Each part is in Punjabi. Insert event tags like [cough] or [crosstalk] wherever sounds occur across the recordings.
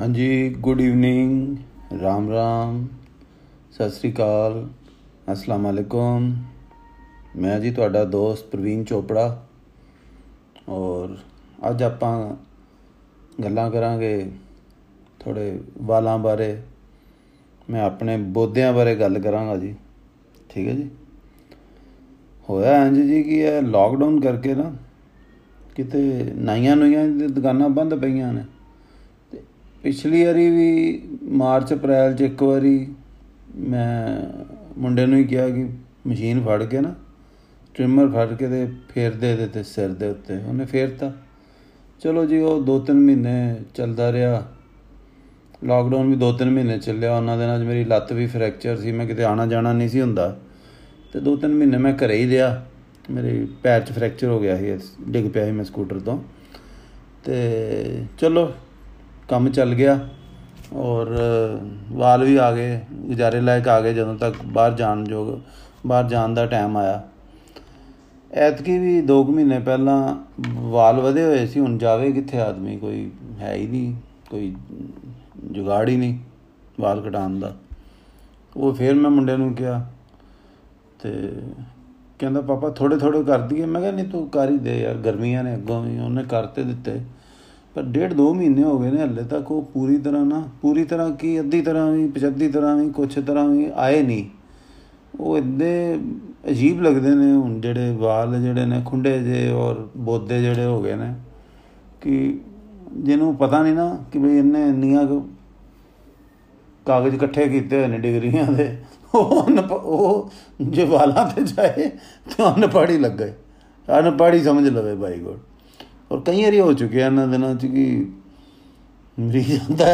ਹਾਂਜੀ ਗੁੱਡ ਈਵਨਿੰਗ ਰਾਮ ਰਾਮ। ਸਤਿ ਸ੍ਰੀ ਅਕਾਲ। ਅਸਲਾਮ ਅਲੈਕੁਮ। ਮੈਂ ਜੀ ਤੁਹਾਡਾ ਦੋਸਤ ਪ੍ਰਵੀਨ ਚੋਪੜਾ। ਔਰ ਅੱਜ ਆਪਾਂ ਗੱਲਾਂ ਕਰਾਂਗੇ ਥੋੜੇ ਵਾਲਾਂ ਬਾਰੇ। ਮੈਂ ਆਪਣੇ ਬੋਧਿਆਂ ਬਾਰੇ ਗੱਲ ਕਰਾਂਗਾ ਜੀ। ਠੀਕ ਹੈ ਜੀ? ਹੋਇਆ ਇੰਜ ਜੀ ਕਿ ਇਹ ਲਾਕਡਾਊਨ ਕਰਕੇ ਨਾ ਕਿਤੇ ਨਾਈਆਂ ਨੂਈਆਂ ਦੀ ਦੁਕਾਨਾਂ ਬੰਦ ਪਈਆਂ ਨੇ। ਤੇ ਪਿਛਲੀ ਵਾਰੀ ਵੀ ਮਾਰਚ, ਅਪ੍ਰੈਲ 'ਚ ਇੱਕ ਵਾਰੀ ਮੈਂ ਮੁੰਡੇ ਨੂੰ ਹੀ ਕਿਹਾ ਕਿ ਮਸ਼ੀਨ ਫੜ ਕੇ ਨਾ, ਟ੍ਰਿਮਰ ਫੜ ਕੇ ਤੇ ਫੇਰ ਦੇ ਦੇ ਤੇ ਸਿਰ ਦੇ ਉੱਤੇ। ਉਹਨੇ ਫੇਰਤਾ ਚਲੋ ਜੀ ਉਹ 2-3 ਮਹੀਨੇ ਚੱਲਦਾ ਰਿਹਾ। ਲਾਕਡਾਊਨ ਵੀ 2-3 ਮਹੀਨੇ ਚੱਲਿਆ, ਉਹਨਾਂ ਦੇ ਨਾਲ ਮੇਰੀ ਲੱਤ ਵੀ ਫ੍ਰੈਕਚਰ ਸੀ, ਮੈਂ ਕਿਤੇ ਆਣਾ ਜਾਣਾ ਨਹੀਂ ਸੀ ਹੁੰਦਾ। ਤੇ 2-3 ਮਹੀਨੇ ਮੈਂ ਘਰੇ ਹੀ ਰਿਹਾ, ਮੇਰੇ ਪੈਰ 'ਚ ਫ੍ਰੈਕਚਰ ਹੋ ਗਿਆ ਸੀ, ਡਿੱਗ ਪਿਆ ਸੀ ਮੈਂ ਸਕੂਟਰ ਤੋਂ। ਤੇ ਚਲੋ ਕੰਮ ਚੱਲ ਗਿਆ ਔਰ ਵਾਲ ਵੀ ਆ ਗਏ, ਗੁਜ਼ਾਰੇ ਲਾਇਕ ਆ ਗਏ ਜਦੋਂ ਤੱਕ ਬਾਹਰ ਜਾਣ ਜੋਗ ਬਾਹਰ ਜਾਣ ਦਾ ਟਾਈਮ ਆਇਆ। ਐਤਕੀ ਵੀ 2 ਮਹੀਨੇ ਪਹਿਲਾਂ ਵਾਲ ਵਧੇ ਹੋਏ ਸੀ, ਹੁਣ ਜਾਵੇ ਕਿੱਥੇ ਆਦਮੀ, ਕੋਈ ਹੈ ਹੀ ਨਹੀਂ, ਕੋਈ ਜੁਗਾੜ ਹੀ ਨਹੀਂ ਵਾਲ ਕਟਾਉਣ ਦਾ। ਉਹ ਫਿਰ ਮੈਂ ਮੁੰਡੇ ਨੂੰ ਕਿਹਾ ਤੇ ਕਹਿੰਦਾ, ਪਾਪਾ ਥੋੜੇ ਥੋੜੇ ਕਰ ਦਈਏ। ਮੈਂ ਕਿਹਾ, ਨਹੀਂ, ਤੂੰ ਕਰ ਹੀ ਦੇ ਯਾਰ, ਗਰਮੀਆਂ ਨੇ ਅੱਗੋਂ ਵੀ, ਉਹਨੇ ਕਰਤੇ ਦਿੱਤੇ। ਪਰ ਡੇਢ ਦੋ ਮਹੀਨੇ ਹੋ ਗਏ ਨੇ, ਹੱਲੇ ਤੱਕ ਉਹ ਪੂਰੀ ਤਰ੍ਹਾਂ ਨਾ, ਪੂਰੀ ਤਰ੍ਹਾਂ ਕੀ, ਅੱਧੀ ਤਰ੍ਹਾਂ ਵੀ 75 ਤਰ੍ਹਾਂ ਵੀ, ਕੁਛ ਤਰ੍ਹਾਂ ਵੀ ਆਏ ਨਹੀਂ ਉਹ ਇੰਨੇ ਅਜੀਬ ਲੱਗਦੇ ਨੇ ਹੁਣ ਜਿਹੜੇ ਵਾਲ ਜਿਹੜੇ ਨੇ ਖੁੰਡੇ ਜੇ ਔਰ ਬੋਦੇ ਜਿਹੜੇ ਹੋ ਗਏ ਨੇ ਕਿ ਜਿਹਨੂੰ ਪਤਾ ਨਹੀਂ ਨਾ ਕਿ ਵੀ ਇਹਨੇ ਇੰਨੀਆਂ ਕਾਗਜ਼ ਇਕੱਠੇ ਕੀਤੇ ਹੋਏ ਨੇ ਡਿਗਰੀਆਂ ਦੇ। ਉਹ ਉਹ ਜੇ ਵਾਲਾਂ ਤੇ ਜਾਏ ਤਾਂ ਅਨਪੜ੍ਹ ਹੀ ਲੱਗੇ ਅਨਪੜ੍ਹ ਹੀ ਸਮਝ ਲਵੇ ਬਾਈ ਗੋਡ। ਔਰ ਕਈ ਵਾਰੀ ਹੋ ਚੁੱਕਿਆ ਇਹਨਾਂ ਦਿਨਾਂ ਚ ਕਿ ਮਰੀਜ਼ ਹੁੰਦਾ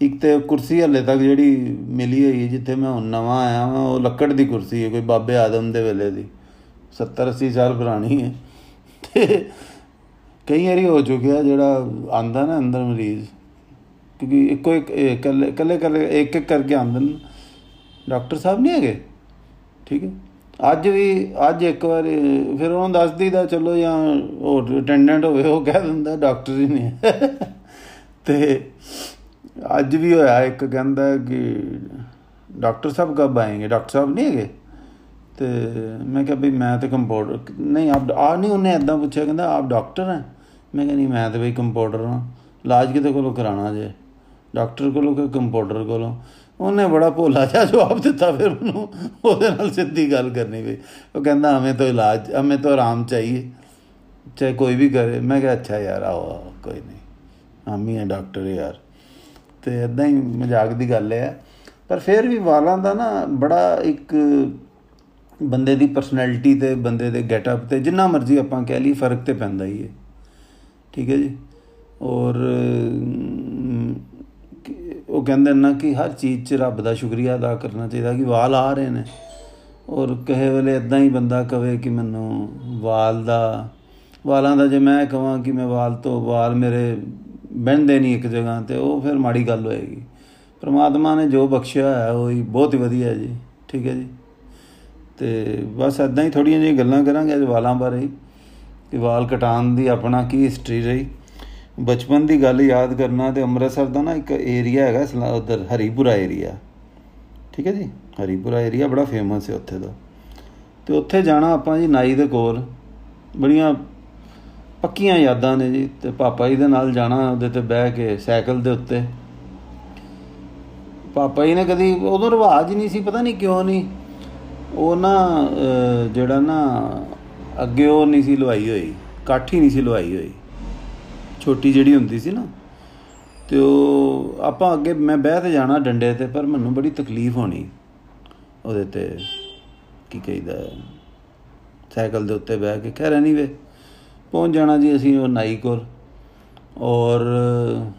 ਇੱਕ ਤੇ ਕੁਰਸੀ ਹਲੇ ਤੱਕ ਜਿਹੜੀ ਮਿਲੀ ਹੋਈ ਹੈ, ਜਿੱਥੇ ਮੈਂ ਹੁਣ ਨਵਾਂ ਆਇਆ ਹਾਂ ਉਹ ਲੱਕੜ ਦੀ ਕੁਰਸੀ ਹੈ, ਕੋਈ ਬਾਬੇ ਆਦਮ ਦੇ ਵੇਲੇ ਦੀ। 70 80 ਸਾਲ ਪੁਰਾਣੀ ਹੈ। ਤੇ ਕਈ ਵਾਰੀ ਹੋ ਚੁੱਕਿਆ ਜਿਹੜਾ ਆਂਦਾ ਨਾ ਅੰਦਰ ਮਰੀਜ਼, ਕਿਉਂਕਿ ਇੱਕੋ ਇੱਕ ਇਕੱਲੇ ਇਕੱਲੇ ਇਕੱਲੇ ਇੱਕ ਇੱਕ ਕਰਕੇ ਆਉਂਦੇ ਨੇ। ਡਾਕਟਰ ਸਾਹਿਬ ਨਹੀਂ ਹੈਗੇ? ਠੀਕ ਹੈ। ਅੱਜ ਵੀ, ਅੱਜ ਇੱਕ ਵਾਰ, ਫਿਰ ਉਹਨੂੰ ਦੱਸ ਦਈਦਾ ਚਲੋ ਜਾਂ ਹੋਰ ਅਟੈਂਡੈਂਟ ਹੋਵੇ, ਉਹ ਕਹਿ ਦਿੰਦਾ ਡਾਕਟਰ ਹੀ ਨਹੀਂ। ਤੇ ਅੱਜ ਵੀ ਹੋਇਆ, ਇੱਕ ਕਹਿੰਦਾ ਕਿ ਡਾਕਟਰ ਸਾਹਿਬ ਕਬ ਆਏਗੇ? ਡਾਕਟਰ ਸਾਹਿਬ ਨਹੀਂ ਹੈਗੇ? ਤੇ ਮੈਂ ਕਿਹਾ ਵੀ ਮੈਂ ਤੇ ਕੰਪਾਊਂਡਰ ਨਹੀਂ, ਆਪ ਆ ਨਹੀਂ ਉਹਨੇ ਐਦਾਂ ਪੁੱਛਿਆ, ਕਹਿੰਦਾ ਆਪ ਡਾਕਟਰ ਹੈ। ਮੈਂ ਕਿਹਾ ਨਹੀਂ, ਮੈਂ ਤੇ ਬਈ ਕੰਪਾਊਂਡਰ ਹਾਂ। ਇਲਾਜ ਕਿਤੇ ਕੋਲੋਂ ਕਰਾਣਾ ਜੇ? ਡਾਕਟਰ ਕੋਲੋਂ ਕਿ ਕੰਪਾਊਂਡਰ ਕੋਲੋਂ? ਉਹਨੇ ਬੜਾ ਭੋਲਾ ਜਿਹਾ ਜਵਾਬ ਦਿੱਤਾ ਫਿਰ ਉਹਨੂੰ, ਉਹਦੇ ਨਾਲ ਸਿੱਧੀ ਗੱਲ ਕਰਨੀ ਪਈ ਉਹ ਕਹਿੰਦਾ ਹਮੇ ਤਾਂ ਇਲਾਜ ਹਮੇ ਤਾਂ ਆਰਾਮ ਚਾਹੀਏ, ਚਾਹੇ ਕੋਈ ਵੀ ਕਰੇ। ਮੈਂ ਕਿਹਾ, ਅੱਛਾ ਯਾਰ, ਆਓ ਕੋਈ ਨਹੀਂ। ਹਮ ਹੀ ਹੈ ਡਾਕਟਰ ਯਾਰ। ਤੇ ਇਦਾਂ ਹੀ ਮਜ਼ਾਕ ਦੀ ਗੱਲ ਹੈ ਪਰ ਫਿਰ ਵੀ ਵਾਲਾਂ ਦਾ ਨਾ ਬੜਾ ਇੱਕ ਬੰਦੇ ਦੀ ਪਰਸਨੈਲਿਟੀ ਤੇ, ਬੰਦੇ ਦੇ ਗੈਟਅਪ ਤੇ, ਜਿੰਨਾ ਮਰਜ਼ੀ ਆਪਾਂ ਕਹਿ ਲਈ ਫ਼ਰਕ ਤੇ ਪੈਂਦਾ ਹੀ ਹੈ। ਠੀਕ ਹੈ ਜੀ? ਔਰ ਉਹ ਕਹਿੰਦੇ ਨਾ ਕਿ ਹਰ ਚੀਜ਼ 'ਚ ਰੱਬ ਦਾ ਸ਼ੁਕਰੀਆ ਅਦਾ ਕਰਨਾ ਚਾਹੀਦਾ ਕਿ ਵਾਲ ਆ ਰਹੇ ਨੇ। ਔਰ ਕਹੇ ਵੇਲੇ ਇਦਾਂ ਹੀ ਬੰਦਾ ਕਵੇ ਕਿ ਮੈਨੂੰ ਵਾਲ ਦਾ, ਵਾਲਾਂ ਦਾ ਜੇ ਮੈਂ ਕਹਾਂ ਕਿ ਮੈਂ ਵਾਲ ਤੋਂ ਵਾਲ ਮੇਰੇ ਬਹਿੰਦੇ ਨਹੀਂ ਇੱਕ ਜਗ੍ਹਾ ਤੇ, ਉਹ ਫਿਰ ਮਾੜੀ ਗੱਲ ਹੋਏਗੀ। ਪ੍ਰਮਾਤਮਾ ਨੇ ਜੋ ਬਖਸ਼ਿਆ ਹੈ ਉਹ ਹੀ ਬਹੁਤ ਹੀ ਵਧੀਆ ਜੀ, ਠੀਕ ਹੈ ਜੀ। ਤੇ ਬਸ ਇਦਾਂ ਹੀ ਥੋੜੀਆਂ ਜਿਹੀਆਂ ਗੱਲਾਂ ਕਰਾਂਗੇ ਅੱਜ ਵਾਲਾਂ ਬਾਰੇ ਕਿ ਵਾਲ ਕਟਾਉਣ ਦੀ ਆਪਣਾ ਕੀ ਹਿਸਟਰੀ ਰਹੀ। ਬਚਪਨ ਦੀ ਗੱਲ ਯਾਦ ਕਰਨਾ ਤੇ ਅੰਮ੍ਰਿਤਸਰ ਦਾ ਨਾ ਇੱਕ ਏਰੀਆ ਹੈਗਾ ਉਧਰ ਹਰੀਪੁਰਾ ਏਰੀਆ ਠੀਕ ਹੈ ਜੀ? ਹਰੀਪੁਰਾ ਏਰੀਆ ਬੜਾ ਫੇਮਸ ਹੈ ਉੱਥੇ ਦਾ। ਤੇ ਉੱਥੇ ਜਾਣਾ ਆਪਾਂ ਜੀ ਨਾਈ ਦੇ ਕੋਲ। ਬੜੀਆਂ ਪੱਕੀਆਂ ਯਾਦਾਂ ਨੇ ਜੀ। ਤੇ ਪਾਪਾ ਜੀ ਦੇ ਨਾਲ ਜਾਣਾ ਉਹਦੇ ਤੇ ਬਹਿ ਕੇ ਸਾਈਕਲ ਦੇ ਉੱਤੇ। ਪਾਪਾ ਜੀ ਨੇ ਕਦੀ ਉਦੋਂ ਰਿਵਾਜ ਹੀ ਨਹੀਂ ਸੀ, ਪਤਾ ਨਹੀਂ ਕਿਉਂ ਨਹੀਂ। ਉਹ ਨਾ ਜਿਹੜਾ ਨਾ ਅੱਗੇ ਉਹ ਨਹੀਂ ਸੀ ਲਵਾਈ ਹੋਈ। ਕਾਠੀ ਨਹੀਂ ਸੀ ਲਵਾਈ ਹੋਈ। ਛੋਟੀ ਜਿਹੜੀ ਹੁੰਦੀ ਸੀ ਨਾ, ਤੇ ਉਹ ਆਪਾਂ ਅੱਗੇ ਮੈਂ ਬਹਿ ਤੇ ਜਾਣਾ ਡੰਡੇ ਤੇ, ਪਰ ਮੈਨੂੰ ਬੜੀ ਤਕਲੀਫ ਹੋਣੀ ਉਹਦੇ ਤੇ, ਕੀ ਕਹੀਦਾ, ਸਾਈਕਲ ਦੇ ਉੱਤੇ ਬਹਿ ਕੇ, ਖੈਰ ਨਹੀਂ ਵੇ ਪਹੁੰਚ ਜਾਣਾ ਜੀ ਅਸੀਂ ਉਹ ਨਾਈ ਕੋਲ। ਔਰ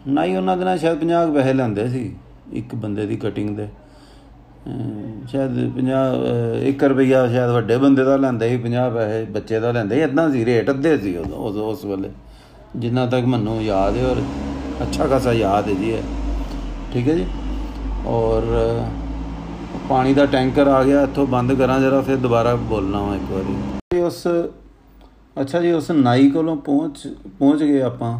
ਨਾਈ ਉਹਨਾਂ ਦੇ ਨਾਲ ਸ਼ਾਇਦ 50 ਪੈਸੇ ਲੈਂਦੇ ਸੀ, ਇੱਕ ਬੰਦੇ ਦੀ ਕਟਿੰਗ ਦੇ। ਸ਼ਾਇਦ 50 1 ਰੁਪਈਆ ਸ਼ਾਇਦ ਵੱਡੇ ਬੰਦੇ ਦਾ ਲੈਂਦਾ ਸੀ 50 ਪੈਸੇ ਬੱਚੇ ਦਾ ਲੈਂਦਾ ਸੀ ਇਦਾਂ ਸੀ, ਰੇਟ ਅੱਧੇ ਸੀ ਉਦੋਂ ਉਸ ਵੇਲੇ। ਜਿੰਨਾ ਤੱਕ ਮੈਨੂੰ ਯਾਦ ਹੈ ਔਰ ਅੱਛਾ ਖਾਸਾ ਯਾਦ ਹੈ। ਜੀ ਇਹ ਠੀਕ ਹੈ ਜੀ? ਔਰ ਪਾਣੀ ਦਾ ਟੈਂਕਰ ਆ ਗਿਆ, ਇੱਥੋਂ ਬੰਦ ਕਰਾਂ ਜਰਾ, ਫਿਰ ਦੁਬਾਰਾ ਬੋਲਣਾ ਵਾ ਇੱਕ ਵਾਰੀ। ਉਸ, ਅੱਛਾ ਜੀ, ਉਸ ਨਾਈ ਕੋਲੋਂ ਪਹੁੰਚ ਪਹੁੰਚ ਗਏ ਆਪਾਂ।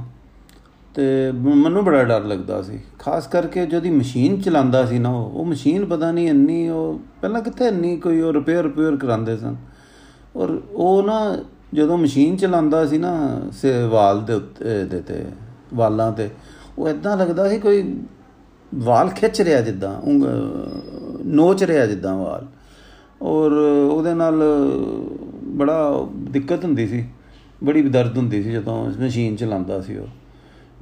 ਤੇ ਮੈਨੂੰ ਬੜਾ ਡਰ ਲੱਗਦਾ ਸੀ। ਖਾਸ ਕਰਕੇ ਜਦੋਂ ਮਸ਼ੀਨ ਚਲਾਉਂਦਾ ਸੀ ਨਾ ਉਹ ਉਹ ਮਸ਼ੀਨ ਪਤਾ ਨਹੀਂ ਇੰਨੀ, ਉਹ ਪਹਿਲਾਂ ਕਿੱਥੇ ਇੰਨੀ ਕੋਈ ਉਹ ਰਿਪੇਅਰ ਰਿਪੇਅਰ ਕਰਾਉਂਦੇ ਸਨ। ਔਰ ਉਹ ਨਾ ਜਦੋਂ ਮਸ਼ੀਨ ਚਲਾਉਂਦਾ ਸੀ ਨਾ, ਸੇ, ਵਾਲ ਦੇ ਉੱਤੇ ਦੇ ਤੇ, ਵਾਲਾਂ ਤੇ, ਉਹ ਇਦਾਂ ਲੱਗਦਾ ਸੀ ਕੋਈ ਵਾਲ ਖਿੱਚ ਰਿਹਾ ਜਿੱਦਾਂ ਨੋਚ ਰਿਹਾ ਜਿੱਦਾਂ ਵਾਲ। ਔਰ ਉਹਦੇ ਨਾਲ ਬੜਾ ਦਿੱਕਤ ਹੁੰਦੀ ਸੀ, ਬੜੀ ਦਰਦ ਹੁੰਦੀ ਸੀ ਜਦੋਂ ਮਸ਼ੀਨ ਚਲਾਉਂਦਾ ਸੀ ਉਹ।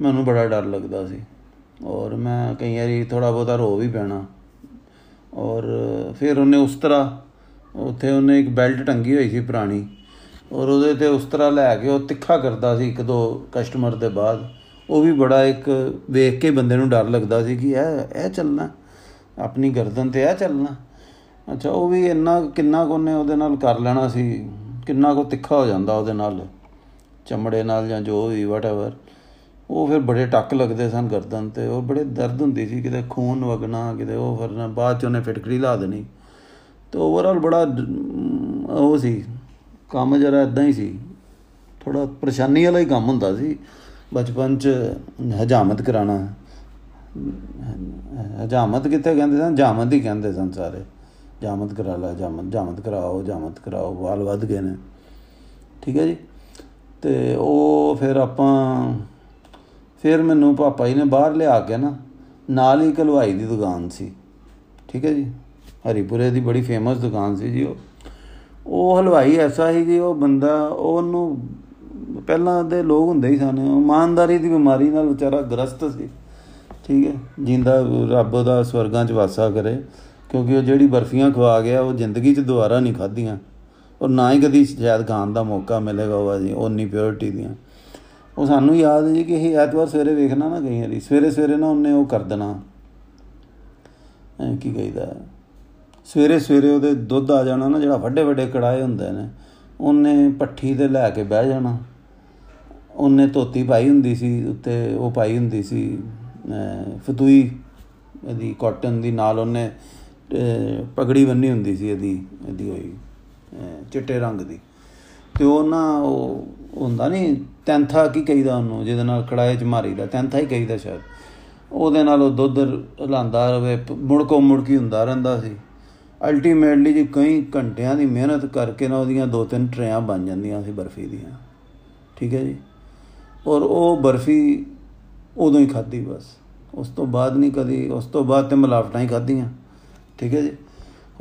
ਮੈਨੂੰ ਬੜਾ ਡਰ ਲੱਗਦਾ ਸੀ। ਔਰ ਮੈਂ ਕਈ ਵਾਰੀ ਥੋੜਾ ਬਹੁਤਾ ਰੋ ਵੀ ਪੈਣਾ। ਔਰ ਫਿਰ ਉਹਨੇ ਉਸ ਤਰ੍ਹਾਂ, ਉੱਥੇ ਉਹਨੇ ਇੱਕ ਬੈਲਟ ਟੰਗੀ ਹੋਈ ਸੀ ਪੁਰਾਣੀ ਔਰ ਉਹਦੇ ਤੇ ਉਸ ਤਰ੍ਹਾਂ ਲੈ ਕੇ ਉਹ ਤਿੱਖਾ ਕਰਦਾ ਸੀ ਇੱਕ ਦੋ ਕਸਟਮਰ ਦੇ ਬਾਅਦ। ਉਹ ਵੀ ਬੜਾ ਇੱਕ ਵੇਖ ਕੇ ਬੰਦੇ ਨੂੰ ਡਰ ਲੱਗਦਾ ਸੀ ਕਿ ਇਹ ਇਹ ਚੱਲਣਾ। ਆਪਣੀ ਗਰਦਨ ਤੇ ਇਹ ਚੱਲਣਾ। ਅੱਛਾ, ਉਹ ਵੀ ਇੰਨਾ ਕਿੰਨਾ ਕੋਨੇ ਉਹਦੇ ਨਾਲ ਕਰ ਲੈਣਾ ਸੀ, ਕਿੰਨਾ ਕੋ ਤਿੱਖਾ ਹੋ ਜਾਂਦਾ ਉਹਦੇ ਨਾਲ। ਚਮੜੇ ਨਾਲ ਜਾਂ ਜੋ ਵੀ ਵਟਐਵਰ ਉਹ ਫਿਰ ਬੜੇ ਟੱਕ ਲੱਗਦੇ ਸਨ ਗਰਦਨ ਤੇ। ਉਹ ਬੜੇ ਦਰਦ ਹੁੰਦੀ ਸੀ, ਕਿਤੇ ਖੂਨ ਵਗਣਾ, ਕਿਤੇ ਉਹ ਫਿਰ ਬਾਅਦ ਚ ਉਹਨੇ ਫਿਟਕਰੀ ਲਾ ਦੇਣੀ। ਤੇ ਓਵਰਆਲ ਬੜਾ ਉਹ ਸੀ। ਕੰਮ ਜਰਾ ਇਦਾਂ ਹੀ ਸੀ। ਥੋੜਾ ਪਰੇਸ਼ਾਨੀ ਵਾਲਾ ਹੀ ਕੰਮ ਹੁੰਦਾ ਸੀ। ਬਚਪਨ ਚ ਹਜਾਮਤ ਕਰਾਣਾ ਹਜਾਮਤ ਕਿੱਥੇ ਕਹਿੰਦੇ ਸਨ? ਜਾਮਤ ਹੀ ਕਹਿੰਦੇ ਸਨ ਸਾਰੇ। ਜਾਮਤ ਕਰਾ ਲਾ, ਜਾਮਤ ਜਾਮਤ ਕਰਾਓ ਜਾਮਤ ਕਰਾਓ, ਵਾਲ ਵੱਧ ਗਏ ਨੇ। ਠੀਕ ਹੈ ਜੀ? ਤੇ ਉਹ ਫਿਰ ਆਪਾਂ, ਫਿਰ ਮੈਨੂੰ ਪਾਪਾ ਜੀ ਨੇ ਬਾਹਰ ਲਿਆ ਕੇ ਨਾ, ਨਾਲ ਹੀ ਕਲਵਾਈ ਦੀ ਦੁਕਾਨ ਸੀ। ਠੀਕ ਹੈ ਜੀ? ਹਰੀਪੁਰੇ ਦੀ ਬੜੀ ਫੇਮਸ ਦੁਕਾਨ ਸੀ ਜੀ ਉਹ। ਉਹ ਹਲਵਾਈ ਐਸਾ ਸੀ ਕਿ ਉਹ ਬੰਦਾ ਉਹਨੂੰ ਪਹਿਲਾਂ ਦੇ ਲੋਕ ਹੁੰਦੇ ਹੀ ਸਨ। ਇਮਾਨਦਾਰੀ ਦੀ ਬਿਮਾਰੀ ਨਾਲ ਵਿਚਾਰਾ ਗ੍ਰਸਤ ਸੀ। ਠੀਕ ਹੈ? ਜਿੰਦਾ ਰੱਬ ਦਾ ਸਵਰਗਾਂ 'ਚ ਵਾਸਾ ਕਰੇ, ਕਿਉਂਕਿ ਉਹ ਜਿਹੜੀ ਬਰਫੀਆਂ ਖਵਾ ਗਿਆ, ਉਹ ਜ਼ਿੰਦਗੀ 'ਚ ਦੁਬਾਰਾ ਨਹੀਂ ਖਾਧੀਆਂ। ਔਰ ਨਾ ਹੀ ਕਦੀ ਸ਼ਾਇਦ ਖਾਣ ਦਾ ਮੌਕਾ ਮਿਲੇਗਾ ਉਹ ਜੀ ਉਨੀ ਪਿਓਰਿਟੀ ਦੀਆਂ। ਉਹ ਸਾਨੂੰ ਯਾਦ ਹੈ ਜੀ ਕਿ ਇਹ ਐਤਵਾਰ ਸਵੇਰੇ ਵੇਖਣਾ ਨਾ ਕਈ ਵਾਰੀ ਸਵੇਰੇ ਸਵੇਰੇ ਨਾ ਉਹਨੇ ਉਹ ਕਰ ਦੇਣਾ। ਐ ਕੀ ਕਹੀਦਾ। ਸਵੇਰੇ ਸਵੇਰੇ ਉਹਦੇ ਦੁੱਧ ਆ ਜਾਣਾ ਨਾ, ਜਿਹੜਾ ਵੱਡੇ ਵੱਡੇ ਕੜਾਏ ਹੁੰਦੇ ਨੇ, ਉਹਨੇ ਪੱਠੀ ਤੇ ਲੈ ਕੇ ਬਹਿ ਜਾਣਾ। ਉਹਨੇ ਧੋਤੀ ਪਾਈ ਹੁੰਦੀ ਸੀ, ਉੱਤੇ ਉਹ ਪਾਈ ਹੁੰਦੀ ਸੀ ਫਤੂਈ, ਇਹਦੀ ਕਾਟਨ ਦੀ ਨਾਲ ਉਹਨੇ ਪਗੜੀ ਬੰਨੀ ਹੁੰਦੀ ਸੀ ਇਹਦੀ ਇਹਦੀ ਹੋਈ ਚਿੱਟੇ ਰੰਗ ਦੀ। ਤੇ ਉਹ ਨਾ, ਉਹ ਹੁੰਦਾ ਨਹੀਂ ਤੈਂਥਾ ਕੀ ਕਹੀਦਾ ਉਹਨੂੰ, ਜਿਹਦੇ ਨਾਲ ਕੜਾਏ 'ਚ ਮਾਰੀਦਾ ਤੈਂਥਾ ਹੀ ਕਹੀਦਾ ਸ਼ਾਇਦ। ਉਹਦੇ ਨਾਲ ਉਹ ਦੁੱਧ ਲਾਂਦਾ ਰਵੇ, ਮੁੜਕੋ ਮੁੜਕੀ ਹੁੰਦਾ ਰਹਿੰਦਾ ਸੀ। ਅਲਟੀਮੇਟਲੀ ਜੀ ਕਈ ਘੰਟਿਆਂ ਦੀ ਮਿਹਨਤ ਕਰਕੇ ਨਾ ਉਹਦੀਆਂ ਦੋ ਤਿੰਨ ਟਰੇਆਂ ਬਣ ਜਾਂਦੀਆਂ ਸੀ ਬਰਫੀ ਦੀਆਂ। ਠੀਕ ਹੈ ਜੀ? ਔਰ ਉਹ ਬਰਫੀ ਉਦੋਂ ਹੀ ਖਾਧੀ ਬਸ। ਉਸ ਤੋਂ ਬਾਅਦ ਨਹੀਂ ਕਦੀ, ਉਸ ਤੋਂ ਬਾਅਦ ਤੇ ਮਲਾਵਟਾਂ ਹੀ ਖਾਧੀਆਂ। ਠੀਕ ਹੈ ਜੀ?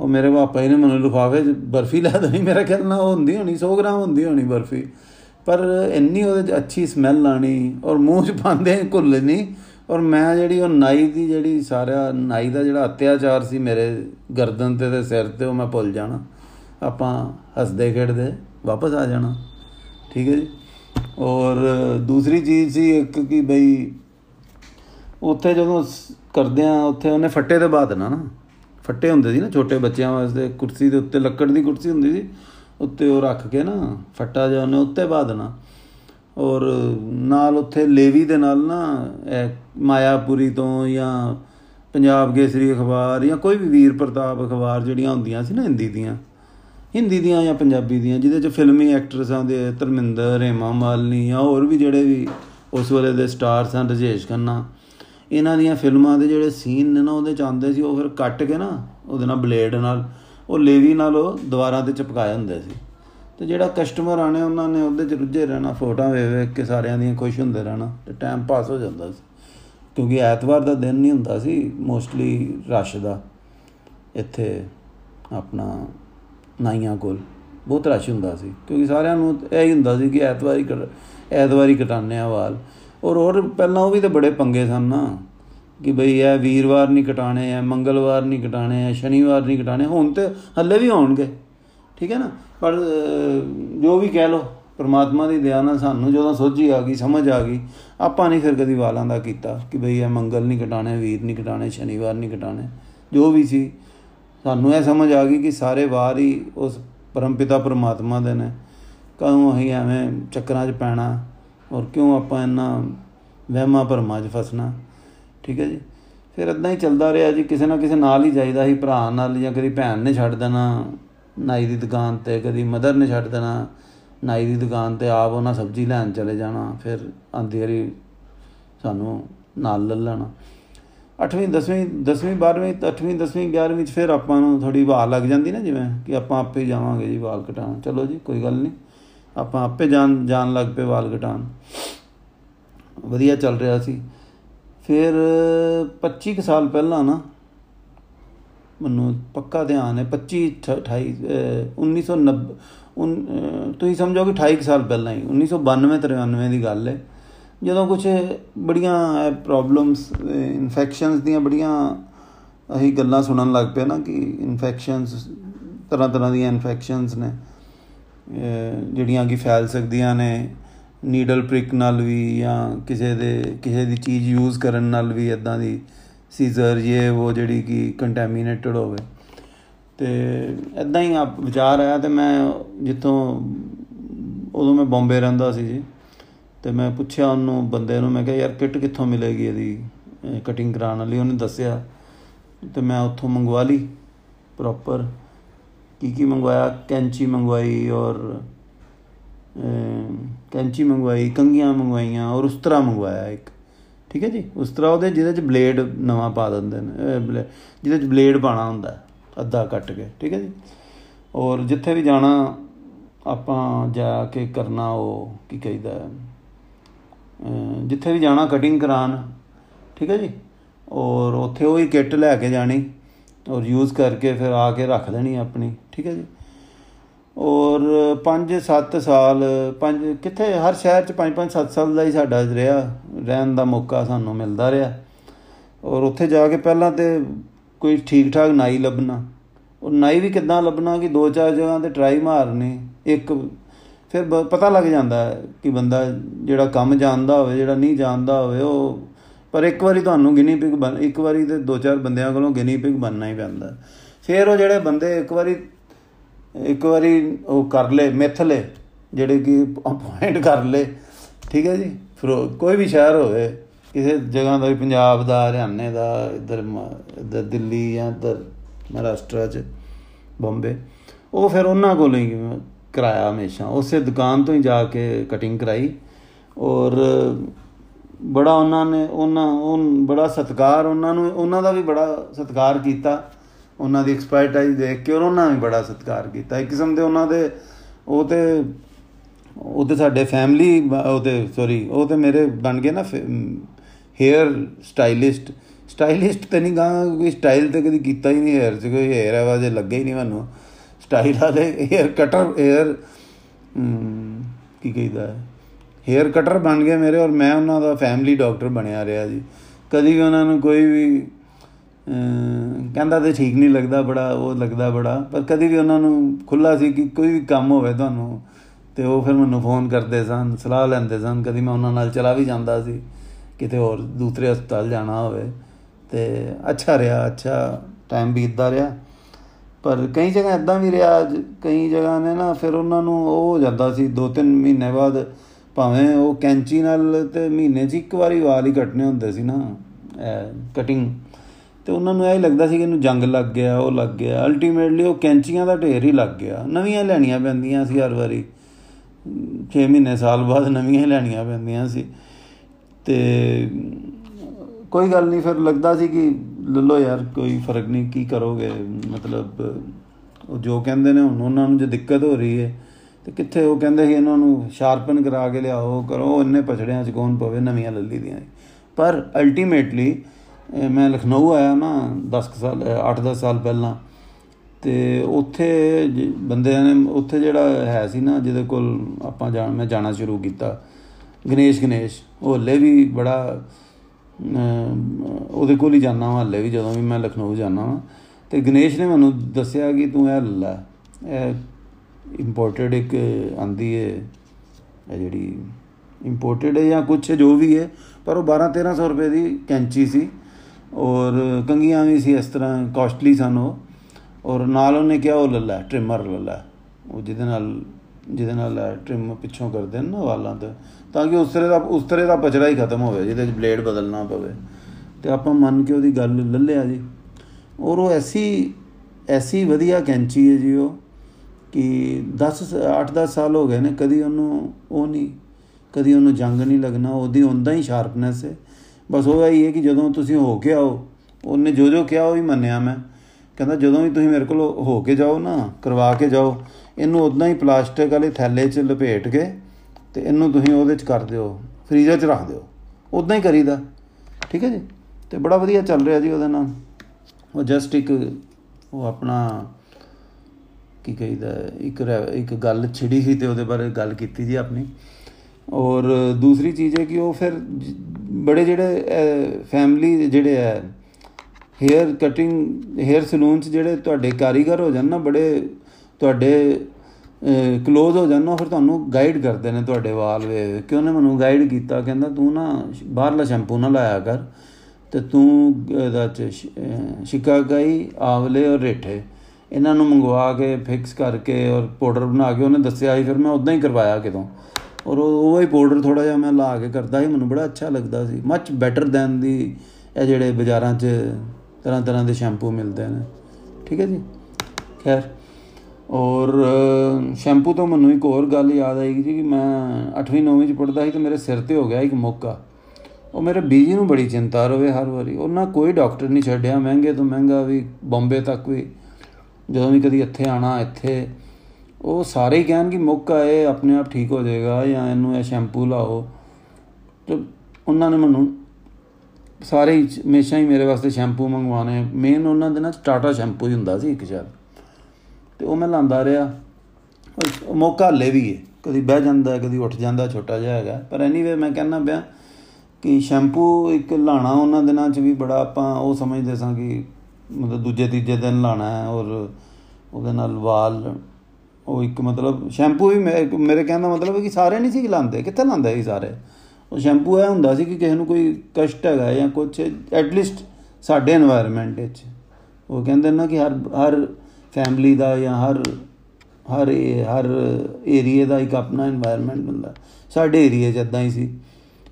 ਉਹ ਮੇਰੇ ਪਾਪਾ ਜੀ ਨੇ ਮੈਨੂੰ ਲਿਫਾਫੇ 'ਚ ਬਰਫੀ ਲੈ ਦੇਣੀ। ਮੇਰਾ ਖਿਆਲ ਨਾਲ ਉਹ ਹੁੰਦੀ ਹੋਣੀ 100 ਗ੍ਰਾਮ ਹੁੰਦੀ ਹੋਣੀ ਬਰਫੀ। ਪਰ ਇੰਨੀ ਉਹਦੇ 'ਚ ਅੱਛੀ ਸਮੈਲ ਆਣੀ ਔਰ ਮੂੰਹ 'ਚ ਪਾਉਂਦੇ ਘੁੱਲ ਨਹੀਂ। ਔਰ ਮੈਂ ਜਿਹੜੀ ਉਹ ਨਾਈ ਦੀ ਜਿਹੜੀ ਸਾਰਾ ਨਾਈ ਦਾ ਜਿਹੜਾ ਅਤਿਆਚਾਰ ਸੀ ਮੇਰੇ ਗਰਦਨ ਤੇ ਤੇ ਸਿਰ ਤੇ, ਉਹ ਮੈਂ ਭੁੱਲ ਜਾਣਾ। ਆਪਾਂ ਹੱਸਦੇ ਖੇਡਦੇ ਵਾਪਸ ਆ ਜਾਣਾ। ਠੀਕ ਹੈ ਜੀ? ਔਰ ਦੂਸਰੀ ਚੀਜ਼ ਸੀ ਇੱਕ ਕਿ ਬਈ ਉੱਥੇ ਜਦੋਂ ਕਰਦੇ ਆ ਉੱਥੇ ਉਹਨੇ ਫੱਟੇ ਤੇ ਬਾਤ ਨਾ ਨਾ। ਫੱਟੇ ਹੁੰਦੇ ਸੀ ਨਾ ਛੋਟੇ ਬੱਚਿਆਂ ਵਾਸਤੇ, ਕੁਰਸੀ ਦੇ ਉੱਤੇ, ਲੱਕੜ ਦੀ ਕੁਰਸੀ ਹੁੰਦੀ ਸੀ। ਉੱਤੇ ਉਹ ਰੱਖ ਕੇ ਨਾ, ਫੱਟਾ ਜਿਹਾ ਉਹਨੇ ਉੱਤੇ ਪਾ ਦੇਣਾ ਔਰ ਨਾਲ ਉੱਥੇ ਲੇਵੀ ਦੇ ਨਾਲ ਨਾ ਮਾਇਆਪੁਰੀ ਤੋਂ ਜਾਂ ਪੰਜਾਬ ਕੇਸਰੀ ਅਖਬਾਰ ਜਾਂ ਕੋਈ ਵੀ ਵੀਰ ਪ੍ਰਤਾਪ ਅਖਬਾਰ ਜਿਹੜੀਆਂ ਹੁੰਦੀਆਂ ਸੀ ਨਾ ਹਿੰਦੀ ਦੀਆਂ ਹਿੰਦੀ ਦੀਆਂ ਜਾਂ ਪੰਜਾਬੀ ਦੀਆਂ, ਜਿਹਦੇ ਚ ਫਿਲਮੀ ਐਕਟਰਸਾਂ ਦੇ ਧਰਮਿੰਦਰ, ਹੇਮਾ ਮਾਲਨੀ ਜਾਂ ਹੋਰ ਵੀ ਜਿਹੜੇ ਵੀ ਉਸ ਵੇਲੇ ਦੇ ਸਟਾਰ ਸਨ ਰਜੇਸ਼ ਖੰਨਾ, ਇਹਨਾਂ ਦੀਆਂ ਫਿਲਮਾਂ ਦੇ ਜਿਹੜੇ ਸੀਨ ਨੇ ਨਾ ਉਹਦੇ ਚ ਆਉਂਦੇ ਸੀ, ਉਹ ਫਿਰ ਕੱਟ ਕੇ ਨਾ ਉਹਦੇ ਨਾਲ ਬਲੇਡ ਨਾਲ, ਉਹ ਲੇਵੀ ਨਾਲ ਉਹ ਦੀਵਾਰਾਂ ਤੇ ਚਿਪਕਾਏ ਹੁੰਦੇ ਸੀ। ਤੇ ਜਿਹੜਾ ਕਸਟਮਰ ਆਣੇ ਉਹਨਾਂ ਨੇ ਉਹਦੇ ਚ ਰੁੱਝੇ ਰਹਿਣਾ, ਫੋਟੋਆਂ ਵੇਖ ਵੇਖ ਕੇ ਸਾਰਿਆਂ ਦੀਆਂ ਖੁਸ਼ ਹੁੰਦੇ ਰਹਿਣਾ ਤੇ ਟਾਈਮ ਪਾਸ ਹੋ ਜਾਂਦਾ ਸੀ। ਕਿਉਂਕਿ ਐਤਵਾਰ ਦਾ ਦਿਨ ਨਹੀਂ ਹੁੰਦਾ ਸੀ ਮੋਸਟਲੀ ਰਸ਼ ਦਾ। ਇੱਥੇ ਆਪਣਾ ਨਾਈਆਂ ਕੋਲ ਬਹੁਤ ਰਸ਼ ਹੁੰਦਾ ਸੀ। ਕਿਉਂਕਿ ਸਾਰਿਆਂ ਨੂੰ ਇਹ ਹੀ ਹੁੰਦਾ ਸੀ ਕਿ ਐਤਵਾਰੀ ਐਤਵਾਰੀ ਕਟਾਣੇ ਆ ਵਾਲ। ਔਰ ਹੋਰ ਪਹਿਲਾਂ ਉਹ ਵੀ ਤਾਂ ਬੜੇ ਪੰਗੇ ਸਨ ਨਾ, ਕਿ ਬਈ ਇਹ ਵੀਰਵਾਰ ਨਹੀਂ ਕਟਾਣੇ ਆ ਮੰਗਲਵਾਰ ਨਹੀਂ ਕਟਾਣੇ ਆ ਸ਼ਨੀਵਾਰ ਨਹੀਂ ਕਟਾਣੇ ਹੁਣ ਤੇ ਹੱਲੇ ਵੀ ਹੋਣਗੇ ਠੀਕ ਹੈ ਨਾ? ਪਰ ਜੋ ਵੀ ਕਹਿ ਲੋ ਪਰਮਾਤਮਾ ਦੀ ਦਇਆ ਨਾਲ ਸਾਨੂੰ ਜਦੋਂ ਸੋਝੀ ਆ ਗਈ, ਸਮਝ ਆ ਗਈ, ਆਪਾਂ ਨਹੀਂ ਫਿਰ ਕਦੀ ਵਾਲਾਂ ਦਾ ਕੀਤਾ ਕਿ ਬਈ ਇਹ ਮੰਗਲ ਨਹੀਂ ਕਟਾਣੇ ਵੀਰ ਨਹੀਂ ਕਟਾਣੇ ਸ਼ਨੀਵਾਰ ਨਹੀਂ ਕਟਾਣੇ ਜੋ ਵੀ ਸੀ, ਸਾਨੂੰ ਇਹ ਸਮਝ ਆ ਗਈ ਕਿ ਸਾਰੇ ਵਾਰ ਹੀ ਉਸ ਪਰਮਪਿਤਾ ਪਰਮਾਤਮਾ ਦੇ ਨੇ। ਕਦੋਂ ਅਸੀਂ ਐਵੇਂ ਚੱਕਰਾਂ 'ਚ ਪੈਣਾ, ਔਰ ਕਿਉਂ ਆਪਾਂ ਇੰਨਾ ਵਹਿਮਾਂ ਭਰਮਾਂ 'ਚ ਫਸਣਾ? ਠੀਕ ਹੈ ਜੀ? ਫਿਰ ਇਦਾਂ ਹੀ ਚੱਲਦਾ ਰਿਹਾ ਜੀ, ਕਿਸੇ ਨਾ ਕਿਸੇ ਨਾਲ ਹੀ ਜਾਈਦਾ ਸੀ, ਭਰਾ ਨਾਲ ਜਾਂ ਕਦੀ ਭੈਣ ਨੇ ਛੱਡ ਦੇਣਾ। ਨਾਈ ਦੀ ਦੁਕਾਨ ਤੇ ਕਦੀ ਮਦਰ ਨੇ ਛੱਡ ਦੇਣਾ, ਨਾਈ ਦੀ ਦੁਕਾਨ ਤੇ ਆਪ ਉਹਨਾਂ ਸਬਜ਼ੀ ਲੈਣ ਚਲੇ ਜਾਣਾ, ਫਿਰ ਆਂਦੀ ਹਰੀ ਸਾਨੂੰ ਨਾਲ ਲੈ ਲੈਣਾ। 8ਵੀਂ 10ਵੀਂ 10ਵੀਂ 12ਵੀਂ 8ਵੀਂ 10ਵੀਂ 11ਵੀਂ ਚ ਫਿਰ ਆਪਾਂ ਨੂੰ ਥੋੜੀ ਵਾਲ ਲੱਗ ਜਾਂਦੀ ਨਾ ਜਿਵੇਂ ਕਿ ਆਪਾਂ ਆਪੇ ਜਾਵਾਂਗੇ ਜੀ ਵਾਲ ਕਟਾਉਣ। ਚਲੋ ਜੀ, ਕੋਈ ਗੱਲ ਨਹੀਂ। ਆਪਾਂ ਆਪੇ ਜਾਣ ਜਾਣ ਲੱਗ ਪਏ ਵਾਲ ਕਟਾਉਣ। ਵਧੀਆ ਚੱਲ ਰਿਹਾ ਸੀ। ਫਿਰ 25 ਕੁ ਸਾਲ ਪਹਿਲਾਂ ਨਾ ਮੈਨੂੰ ਪੱਕਾ ਧਿਆਨ ਹੈ 25 28 1990 ਤੁਸੀਂ ਸਮਝੋ ਕਿ 28 ਸਾਲ ਪਹਿਲਾਂ ਹੀ 1992 93 ਦੀ ਗੱਲ ਹੈ। ਜਦੋਂ ਕੁਝ ਬੜੀਆਂ ਪ੍ਰੋਬਲਮਸ ਇਨਫੈਕਸ਼ਨਸ ਦੀਆਂ ਬੜੀਆਂ ਅਸੀਂ ਗੱਲਾਂ ਸੁਣਨ ਲੱਗ ਪਏ ਨਾ ਕਿ ਇਨਫੈਕਸ਼ਨਸ ਤਰ੍ਹਾਂ ਤਰ੍ਹਾਂ ਦੀਆਂ ਇਨਫੈਕਸ਼ਨਸ ਨੇ। ਜਿਹੜੀਆਂ ਕਿ ਫੈਲ ਸਕਦੀਆਂ ਨੇ ਨੀਡਲ ਪ੍ਰਿਕ ਨਾਲ ਵੀ ਜਾਂ ਕਿਸੇ ਦੇ ਕਿਸੇ ਦੀ ਚੀਜ਼ ਯੂਜ਼ ਕਰਨ ਨਾਲ ਵੀ ਇਦਾਂ ਦੀ ਸੀਜ਼ਰ ਇਹ ਉਹ ਜਿਹੜੀ ਕਿ ਕੰਟੈਮੀਨੇਟਡ ਹੋਵੇ। ਤੇ ਇਦਾਂ ਹੀ ਆਪ ਵਿਚਾਰ ਆਇਆ ਤੇ ਮੈਂ ਜਿੱਥੋਂ ਉਦੋਂ ਮੈਂ ਬੰਬੇ ਰਹਿੰਦਾ ਸੀ ਜੀ, ਤੇ ਮੈਂ ਪੁੱਛਿਆ ਉਹਨੂੰ ਬੰਦੇ ਨੂੰ, ਮੈਂ ਕਿਹਾ, ਯਾਰ, ਕਿੱਟ ਕਿੱਥੋਂ ਮਿਲੇਗੀ ਇਹਦੀ ਕਟਿੰਗ ਕਰਾਉਣ ਵਾਲੀ? ਉਹਨੇ ਦੱਸਿਆ, ਤੇ ਮੈਂ ਉੱਥੋਂ ਮੰਗਵਾ ਲਈ ਪ੍ਰੋਪਰ ਕੀ ਕੀ ਮੰਗਵਾਇਆ? ਕੈਂਚੀ ਮੰਗਵਾਈ ਔਰ ਕੈਂਚੀ ਮੰਗਵਾਈ ਕੰਗੀਆਂ ਮੰਗਵਾਈਆਂ ਔਰ ਉਸਤਰਾ ਮੰਗਵਾਇਆ ਇੱਕ। ਠੀਕ ਹੈ ਜੀ? ਉਸਤਰਾ ਉਹਦੇ ਜਿਹਦੇ ਚ ਬਲੇਡ ਨਵਾਂ ਪਾ ਦਿੰਦੇ ਨੇ ਜਿਹਦੇ ਚ ਬਲੇਡ ਪਾਣਾ ਹੁੰਦਾ, ਅੱਧਾ ਕੱਟ ਕੇ, ਠੀਕ ਹੈ ਜੀ? ਔਰ ਜਿੱਥੇ ਵੀ ਜਾਣਾ, ਆਪਾਂ ਜਾ ਕੇ ਕਰਨਾ ਉਹ, ਕੀ ਕਹਿੰਦਾ ਜਿੱਥੇ ਵੀ ਜਾਣਾ ਕਟਿੰਗ ਕਰਾਣ ਠੀਕ ਹੈ ਜੀ? ਔਰ ਉੱਥੇ ਉਹ ਹੀ ਕਿੱਟ ਲੈ ਕੇ ਜਾਣੀ, ਔਰ ਯੂਜ਼ ਕਰਕੇ ਫਿਰ ਆ ਕੇ ਰੱਖ ਦੇਣੀ ਆਪਣੀ, ਠੀਕ ਹੈ ਜੀ? ਔਰ 5-7 ਸਾਲ, ਪੰਜ, ਕਿੱਥੇ, ਹਰ ਸ਼ਹਿਰ 'ਚ 5-5 7 ਸਾਲ ਦਾ ਹੀ ਸਾਡਾ ਰਿਹਾ ਰਹਿਣ ਦਾ ਮੌਕਾ ਸਾਨੂੰ ਮਿਲਦਾ ਰਿਹਾ। ਔਰ ਉੱਥੇ ਜਾ ਕੇ ਪਹਿਲਾਂ ਤੇ ਕੋਈ ਠੀਕ ਠਾਕ ਨਾਈ ਲੱਭਣਾ। ਉਹ ਨਾਈ ਵੀ ਕਿੱਦਾਂ ਲੱਭਣਾ ਕਿ ਦੋ ਚਾਰ ਜਗ੍ਹਾ ਤੇ ਟਰਾਈ ਮਾਰਨੀ, ਇੱਕ ਫਿਰ ਪਤਾ ਲੱਗ ਜਾਂਦਾ ਕਿ ਬੰਦਾ ਜਿਹੜਾ ਕੰਮ ਜਾਣਦਾ ਹੋਵੇ, ਜਿਹੜਾ ਨਹੀਂ ਜਾਣਦਾ ਹੋਵੇ, ਉਹ ਪਰ ਇੱਕ ਵਾਰੀ ਤੁਹਾਨੂੰ ਗਿਨੀ ਪਿਗ ਬਣ, ਇੱਕ ਵਾਰੀ ਤੇ ਦੋ ਚਾਰ ਬੰਦਿਆਂ ਕੋਲੋਂ ਗਿਨੀ ਪਿਗ ਬਣਨਾ ਹੀ ਪੈਂਦਾ। ਫਿਰ ਉਹ ਜਿਹੜੇ ਬੰਦੇ ਇੱਕ ਵਾਰੀ ਇੱਕ ਵਾਰੀ ਉਹ ਕਰ ਲੇ ਮਿੱਥ ਲੇ ਜਿਹੜੇ ਕਿ ਅਪਾਇੰਟ ਕਰ ਲੇ ਠੀਕ ਹੈ ਜੀ? ਫਿਰ ਕੋਈ ਵੀ ਸ਼ਹਿਰ ਹੋਵੇ, ਕਿਸੇ ਜਗ੍ਹਾ ਦਾ ਵੀ, ਪੰਜਾਬ ਦਾ, ਹਰਿਆਣੇ ਦਾ, ਇੱਧਰ ਇੱਧਰ ਦਿੱਲੀ ਜਾਂ ਇੱਧਰ ਮਹਾਰਾਸ਼ਟਰ ਚ, ਬੰਬੇ, ਉਹ ਫਿਰ ਉਹਨਾਂ ਕੋਲ ਹੀ ਕਰਾਇਆ ਹਮੇਸ਼ਾ, ਉਸੇ ਦੁਕਾਨ ਤੋਂ ਹੀ ਜਾ ਕੇ ਕਟਿੰਗ ਕਰਾਈ ਔਰ ਬੜਾ ਉਹਨਾਂ ਨੇ, ਉਹਨਾਂ, ਉਹ ਬੜਾ ਸਤਿਕਾਰ ਉਹਨਾਂ ਨੂੰ, ਉਹਨਾਂ ਦਾ ਵੀ ਬੜਾ ਸਤਿਕਾਰ ਕੀਤਾ, ਉਹਨਾਂ ਦੀ ਐਕਸਪਰਟਾਈਜ਼ ਦੇਖ ਕੇ ਔਰ ਉਹਨਾਂ ਨੇ ਬੜਾ ਸਤਿਕਾਰ ਕੀਤਾ। ਇੱਕ ਕਿਸਮ ਦੇ ਉਹਨਾਂ ਦੇ, ਉਹ ਤੇ ਉਹ ਤੇ ਸਾਡੇ ਫੈਮਿਲੀ ਉਹ ਤੇ ਸੌਰੀ ਉਹ ਤੇ ਮੇਰੇ ਬਣ ਗਏ ਨਾ ਹੇਅਰ ਸਟਾਈਲਿਸਟ ਸਟਾਈਲਿਸਟ ਤੇ ਨਹੀਂ ਗਾ ਕੋਈ ਸਟਾਈਲ ਤੇ ਕਦੀ ਕੀਤਾ ਹੀ ਨਹੀਂ ਹੇਅਰ 'ਚ ਕੋਈ ਹੇਅਰ ਆਵਾਜ਼ ਲੱਗੇ ਹੀ ਨਹੀਂ ਮੈਨੂੰ ਸਟਾਈਲ ਵਾਲੇ ਹੇਅਰ ਕਟਰ ਹੇਅਰ ਕੀ ਕਹਿੰਦਾ ਹੈ? ਹੇਅਰ ਕਟਰ ਬਣ ਗਏ ਮੇਰੇ ਔਰ ਮੈਂ ਉਹਨਾਂ ਦਾ ਫੈਮਿਲੀ ਡਾਕਟਰ ਬਣਿਆ ਰਿਹਾ ਜੀ। ਕਦੀ ਵੀ ਉਹਨਾਂ ਨੂੰ ਕੋਈ ਵੀ ਕਹਿੰਦਾ ਤੇ ਠੀਕ ਨਹੀਂ ਲੱਗਦਾ ਬੜਾ, ਉਹ ਲੱਗਦਾ ਬੜਾ, ਪਰ ਕਦੀ ਵੀ ਉਹਨਾਂ ਨੂੰ ਖੁੱਲਾ ਸੀ ਕਿ ਕੋਈ ਵੀ ਕੰਮ ਹੋਵੇ ਤੁਹਾਨੂੰ ਤੇ ਉਹ ਫਿਰ ਮੈਨੂੰ ਫੋਨ ਕਰਦੇ ਸਨ, ਸਲਾਹ ਲੈਂਦੇ ਸਨ, ਕਦੀ ਮੈਂ ਉਹਨਾਂ ਨਾਲ ਚਲਾ ਵੀ ਜਾਂਦਾ ਸੀ, ਕਿਤੇ ਹੋਰ ਦੂਸਰੇ ਹਸਪਤਾਲ ਜਾਣਾ ਹੋਵੇ। ਤੇ ਅੱਛਾ ਰਿਹਾ, ਅੱਛਾ ਟਾਈਮ ਬੀਤਦਾ ਰਿਹਾ। ਪਰ ਕਈ ਜਗ੍ਹਾ ਇਦਾਂ ਵੀ ਰਿਹਾ ਕਈ ਜਗ੍ਹਾ ਨੇ ਨਾ ਫਿਰ ਉਹਨਾਂ ਨੂੰ ਉਹ ਹੋ ਜਾਂਦਾ ਸੀ 2-3 ਮਹੀਨੇ ਬਾਅਦ ਭਾਵੇਂ ਉਹ ਕੈਂਚੀ ਨਾਲ ਤੇ ਮਹੀਨੇ 'ਚ ਇੱਕ ਵਾਰੀ ਵਾਲ ਹੀ ਕੱਟਨੇ ਹੁੰਦੇ ਸੀ ਨਾ ਕਟਿੰਗ ਤੇ ਉਹਨਾਂ ਨੂੰ ਇਹ ਲੱਗਦਾ ਸੀ ਕਿ ਇਹਨੂੰ ਜੰਗ ਲੱਗ ਗਿਆ, ਉਹ ਲੱਗ ਗਿਆ। ਅਲਟੀਮੇਟਲੀ ਉਹ ਕੈਂਚੀਆਂ ਦਾ ਢੇਰ ਹੀ ਲੱਗ ਗਿਆ। ਨਵੀਆਂ ਲੈਣੀਆਂ ਪੈਂਦੀਆਂ ਸੀ ਹਰ ਵਾਰੀ। 6 ਮਹੀਨੇ ਸਾਲ ਬਾਅਦ ਨਵੀਆਂ ਲੈਣੀਆਂ ਪੈਂਦੀਆਂ ਸੀ। ਤੇ ਕੋਈ ਗੱਲ ਨਹੀਂ, ਫਿਰ ਲੱਗਦਾ ਸੀ ਕਿ ਲੱਲੋ ਯਾਰ, ਕੋਈ ਫ਼ਰਕ ਨਹੀਂ, ਕੀ ਕਰੋਗੇ? ਮਤਲਬ ਉਹ ਜੋ ਕਹਿੰਦੇ ਨੇ, ਹੁਣ ਉਹਨਾਂ ਨੂੰ ਜੇ ਦਿੱਕਤ ਹੋ ਰਹੀ ਹੈ, ਤੇ ਕਿੱਥੇ ਉਹ ਕਹਿੰਦੇ ਸੀ ਇਹਨਾਂ ਨੂੰ, ਸ਼ਾਰਪਨ ਕਰਾ ਕੇ ਲਿਆਓ, ਕਰੋ, ਇੰਨੇ ਪਛੜਿਆਂ 'ਚ ਕੌਣ ਪਵੇ ਨਵੀਆਂ ਲੱਲੀ ਦੀਆਂ ਪਰ ਅਲਟੀਮੇਟਲੀ ਮੈਂ ਲਖਨਊ ਆਇਆ ਨਾ 10 ਸਾਲ 8-10 ਸਾਲ ਪਹਿਲਾਂ ਤੇ ਉੱਥੇ ਬੰਦਿਆਂ ਨੇ ਉੱਥੇ ਜਿਹੜਾ ਹੈ ਸੀ ਨਾ, ਜਿਹਦੇ ਕੋਲ ਆਪਾਂ ਜਾਣ, ਮੈਂ ਜਾਣਾ ਸ਼ੁਰੂ ਕੀਤਾ, ਗਣੇਸ਼ ਗਣੇਸ਼, ਉਹ ਹੱਲੇ ਵੀ ਬੜਾ ਉਹਦੇ ਕੋਲ ਹੀ ਜਾਣਾ ਹਾਂ ਹੱਲੇ ਵੀ ਜਦੋਂ ਵੀ ਮੈਂ ਲਖਨਊ ਜਾਣਾ ਹਾਂ ਤੇ ਗਣੇਸ਼ ਨੇ ਮੈਨੂੰ ਦੱਸਿਆ ਕਿ ਤੂੰ ਇਹ ਲੈ, ਇਹ ਇੰਪੋਰਟਡ ਇੱਕ ਆਂਦੀ ਹੈ ਇਹ ਜਿਹੜੀ ਇੰਪੋਰਟਡ ਹੈ ਜਾਂ ਕੁਝ ਜੋ ਵੀ ਹੈ ਪਰ ਉਹ 12 1300 ਰੁਪਏ ਦੀ ਕੈਂਚੀ ਸੀ ਔਰ ਕੰਗੀਆਂ ਵੀ ਸੀ ਇਸ ਤਰ੍ਹਾਂ ਕਾਸਟਲੀ ਸਨ ਉਹ। ਔਰ ਨਾਲ ਉਹਨੇ ਕਿਹਾ, ਉਹ ਲੱਲਾ ਟ੍ਰਿਮਰ ਲੱਲਾ। ਉਹ ਜਿਹਦੇ ਨਾਲ ਜਿਹਦੇ ਨਾਲ ਟ੍ਰਿਮ ਪਿੱਛੋਂ ਕਰਦੇ ਨੇ ਨਾ ਵਾਲਾਂ ਤੇ, ਤਾਂ ਕਿ ਉਸ ਤਰ੍ਹਾਂ ਦਾ, ਉਸ ਤਰ੍ਹਾਂ ਦਾ ਪਚੜਾ ਹੀ ਖਤਮ ਹੋਵੇ, ਜਿਹਦੇ ਵਿੱਚ ਬਲੇਡ ਬਦਲਣਾ ਪਵੇ। ਤੇ ਆਪਾਂ ਮੰਨ ਕੇ ਉਹਦੀ ਗੱਲ ਲੱਲਿਆ ਜੀ। ਔਰ ਉਹ ਐਸੀ ਐਸੀ ਵਧੀਆ ਕੈਂਚੀ ਹੈ ਜੀ ਉਹ, ਕਿ 10 8-10 ਸਾਲ ਹੋ ਗਏ ਨੇ, ਕਦੀ ਉਹਨੂੰ ਉਹ ਨਹੀਂ, ਕਦੀ ਉਹਨੂੰ ਜੰਗ ਨਹੀਂ ਲੱਗਣਾ, ਉਹਦੀ ਹੁੰਦਾ ਹੀ ਸ਼ਾਰਪਨੈਸ ਹੈ। ਬਸ ਉਹ ਹੀ ਹੈ ਕਿ ਜਦੋਂ ਤੁਸੀਂ ਹੋ ਕੇ ਆਓ, ਉਹਨੇ ਜੋ ਜੋ ਕਿਹਾ ਉਹ ਹੀ ਮੰਨਿਆ ਮੈਂ। ਕਹਿੰਦਾ, ਜਦੋਂ ਵੀ ਤੁਸੀਂ ਮੇਰੇ ਕੋਲ ਹੋ ਕੇ ਜਾਓ ਨਾ, ਕਰਵਾ ਕੇ ਜਾਓ, ਇਹਨੂੰ ਉਦਾਂ ਹੀ ਪਲਾਸਟਿਕ ਵਾਲੇ ਥੈਲੇ 'ਚ ਲਪੇਟ ਕੇ ਤੇ ਇਹਨੂੰ ਤੁਸੀਂ ਉਹਦੇ 'ਚ ਕਰ ਦਿਓ, ਫ੍ਰੀਜ਼ਰ 'ਚ ਰੱਖ ਦਿਓ ਉਦਾਂ ਹੀ ਕਰੀਦਾ। ਠੀਕ ਹੈ ਜੀ? ਤੇ ਬੜਾ ਵਧੀਆ ਚੱਲ ਰਿਹਾ ਜੀ ਉਹਦੇ ਨਾਲ। ਉਹ ਜਸਟ ਇੱਕ, ਉਹ ਆਪਣਾ ਕੀ ਕਹੀਦਾ, ਇੱਕ ਇੱਕ ਗੱਲ ਛਿੜੀ ਸੀ ਤੇ ਉਹਦੇ ਬਾਰੇ ਗੱਲ ਕੀਤੀ ਜੀ ਆਪਣੀ। ਔਰ ਦੂਸਰੀ ਚੀਜ਼ ਹੈ ਕਿ ਉਹ ਫਿਰ ਬੜੇ ਜਿਹੜੇ ਫੈਮਿਲੀ ਜਿਹੜੇ ਹੈ ਹੇਅਰ ਕਟਿੰਗ, ਹੇਅਰ ਸਲੂਨ 'ਚ ਜਿਹੜੇ ਤੁਹਾਡੇ ਕਾਰੀਗਰ ਹੋ ਜਾਣ ਨਾ, ਬੜੇ ਤੁਹਾਡੇ ক্লোਜ਼ ਹੋ ਜਾਣ ਨਾ ਫਿਰ ਤੁਹਾਨੂੰ ਗਾਈਡ ਕਰਦੇ ਨੇ ਤੁਹਾਡੇ ਵਾਲ ਵੇ। ਕਿ ਉਹਨੇ ਮੈਨੂੰ ਗਾਈਡ ਕੀਤਾ, ਕਹਿੰਦਾ ਤੂੰ ਨਾ ਬਾਹਰਲਾ ਸ਼ੈਂਪੂ ਨਾ ਲਾਇਆ ਕਰ। ਤੇ ਤੂੰ ਇਹਦਾ ਚ ਸ਼ਿਕਾਗਾਈ ਆਵਲੇ ਔਰ ਰੇਠੇ। ਇਹਨਾਂ ਨੂੰ ਮੰਗਵਾ ਕੇ ਫਿਕਸ ਕਰਕੇ ਔਰ ਪਾਊਡਰ ਬਣਾ ਕੇ ਉਹਨੇ ਦੱਸਿਆ ਸੀ, ਫਿਰ ਮੈਂ ਉਦਾਂ ਹੀ ਕਰਵਾਇਆ ਕਿਤੋਂ। ਔਰ ਉਹ ਹੀ ਪਾਊਡਰ ਥੋੜਾ ਜਿਹਾ ਮੈਂ ਲਾ ਕੇ ਕਰਦਾ ਸੀ, ਮੈਨੂੰ ਬੜਾ ਅੱਛਾ ਲੱਗਦਾ ਸੀ। ਮੱਚ ਬੈਟਰ ਦੈਨ ਦੀ ਇਹ ਜਿਹੜੇ ਬਾਜ਼ਾਰਾਂ 'ਚ ਤਰ੍ਹਾਂ ਤਰ੍ਹਾਂ ਦੇ ਸ਼ੈਂਪੂ ਮਿਲਦੇ ਨੇ। ਠੀਕ ਹੈ ਜੀ? ਖੈਰ, ਔਰ ਸ਼ੈਂਪੂ ਤੋਂ ਮੈਨੂੰ ਇੱਕ ਹੋਰ ਗੱਲ ਯਾਦ ਆਈ ਜੀ ਕਿ ਮੈਂ 8ਵੀਂ 9ਵੀਂ ਚ ਪੜਦਾ ਸੀ ਤੇ ਮੇਰੇ ਸਿਰ ਤੇ ਹੋ ਗਿਆ ਇੱਕ ਮੌਕਾ। ਉਹ ਮੇਰੇ ਬੀਜੀ ਨੂੰ ਬੜੀ ਚਿੰਤਾ ਰਵੇ ਹਰ ਵਾਰੀ। ਉਹਨਾਂ ਕੋਈ ਡਾਕਟਰ ਨਹੀਂ ਛੱਡਿਆ, ਮਹਿੰਗੇ ਤੋਂ ਮਹਿੰਗਾ ਵੀ, ਬੰਬੇ ਤੱਕ ਵੀ। ਜਦੋਂ ਵੀ ਕਦੀ ਇੱਥੇ ਆਣਾ ਇੱਥੇ। ਉਹ ਸਾਰੇ ਹੀ ਕਹਿਣ ਕਿ ਮੌਕਾ ਇਹ ਆਪਣੇ ਆਪ ਠੀਕ ਹੋ ਜਾਏਗਾ ਜਾਂ ਇਹਨੂੰ ਇਹ ਸ਼ੈਂਪੂ ਲਾਓ। ਤੇ ਉਹਨਾਂ ਨੇ ਮੈਨੂੰ ਸਾਰੇ ਹੀ ਹਮੇਸ਼ਾ ਹੀ ਮੇਰੇ ਵਾਸਤੇ ਸ਼ੈਂਪੂ ਮੰਗਵਾਣੇ ਮੇਨ ਉਹਨਾਂ ਦੇ ਨਾਲ ਟਾਟਾ ਸ਼ੈਂਪੂ ਹੀ ਹੁੰਦਾ ਸੀ ਇੱਕ ਸ਼ਾਇਦ। ਤੇ ਉਹ ਮੈਂ ਲਾਂਦਾ ਰਿਹਾ। ਉਹ ਮੌਕਾ ਹਲੇ ਵੀ ਹੈ ਕਦੀ ਬਹਿ ਜਾਂਦਾ, ਕਦੀ ਉੱਠ ਜਾਂਦਾ, ਛੋਟਾ ਜਿਹਾ ਹੈਗਾ। ਪਰ ਐਨੀਵੇ ਮੈਂ ਕਹਿੰਦਾ ਪਿਆ ਕਿ ਸ਼ੈਂਪੂ ਇੱਕ ਲਾਣਾ ਉਹਨਾਂ ਦਿਨਾਂ 'ਚ ਵੀ ਬੜਾ ਆਪਾਂ ਉਹ ਸਮਝਦੇ ਸਾਂ ਕਿ ਮਤਲਬ ਦੂਜੇ ਤੀਜੇ ਦਿਨ ਲਾਣਾ ਹੈ ਔਰ ਉਹਦੇ ਨਾਲ ਵਾਲ, ਉਹ ਇੱਕ ਮਤਲਬ ਸ਼ੈਂਪੂ ਵੀ ਮੇਰੇ ਕਹਿਣ ਦਾ ਮਤਲਬ ਹੈ ਕਿ ਸਾਰੇ ਨਹੀਂ ਸੀ ਲਾਉਂਦੇ ਕਿੱਥੇ ਲਾਉਂਦੇ ਸੀ ਸਾਰੇ? ਉਹ ਸ਼ੈਂਪੂ ਐ ਹੁੰਦਾ ਸੀ ਕਿ ਕਿਸੇ ਨੂੰ ਕੋਈ ਕਸ਼ਟ ਹੈਗਾ ਜਾਂ ਕੁਝ ਐਟ ਲੀਸਟ ਸਾਡੇ এনवायरमेंट ਵਿੱਚ। ਉਹ ਕਹਿੰਦੇ ਨਾ ਕਿ ਹਰ ਹਰ ਫੈਮਿਲੀ ਦਾ ਜਾਂ ਹਰ ਹਰ ਹਰ ਏਰੀਆ ਦਾ ਇੱਕ ਆਪਣਾ এনवायरमेंट ਹੁੰਦਾ। ਸਾਡੇ ਏਰੀਆ 'ਚ ਇਦਾਂ ਹੀ ਸੀ।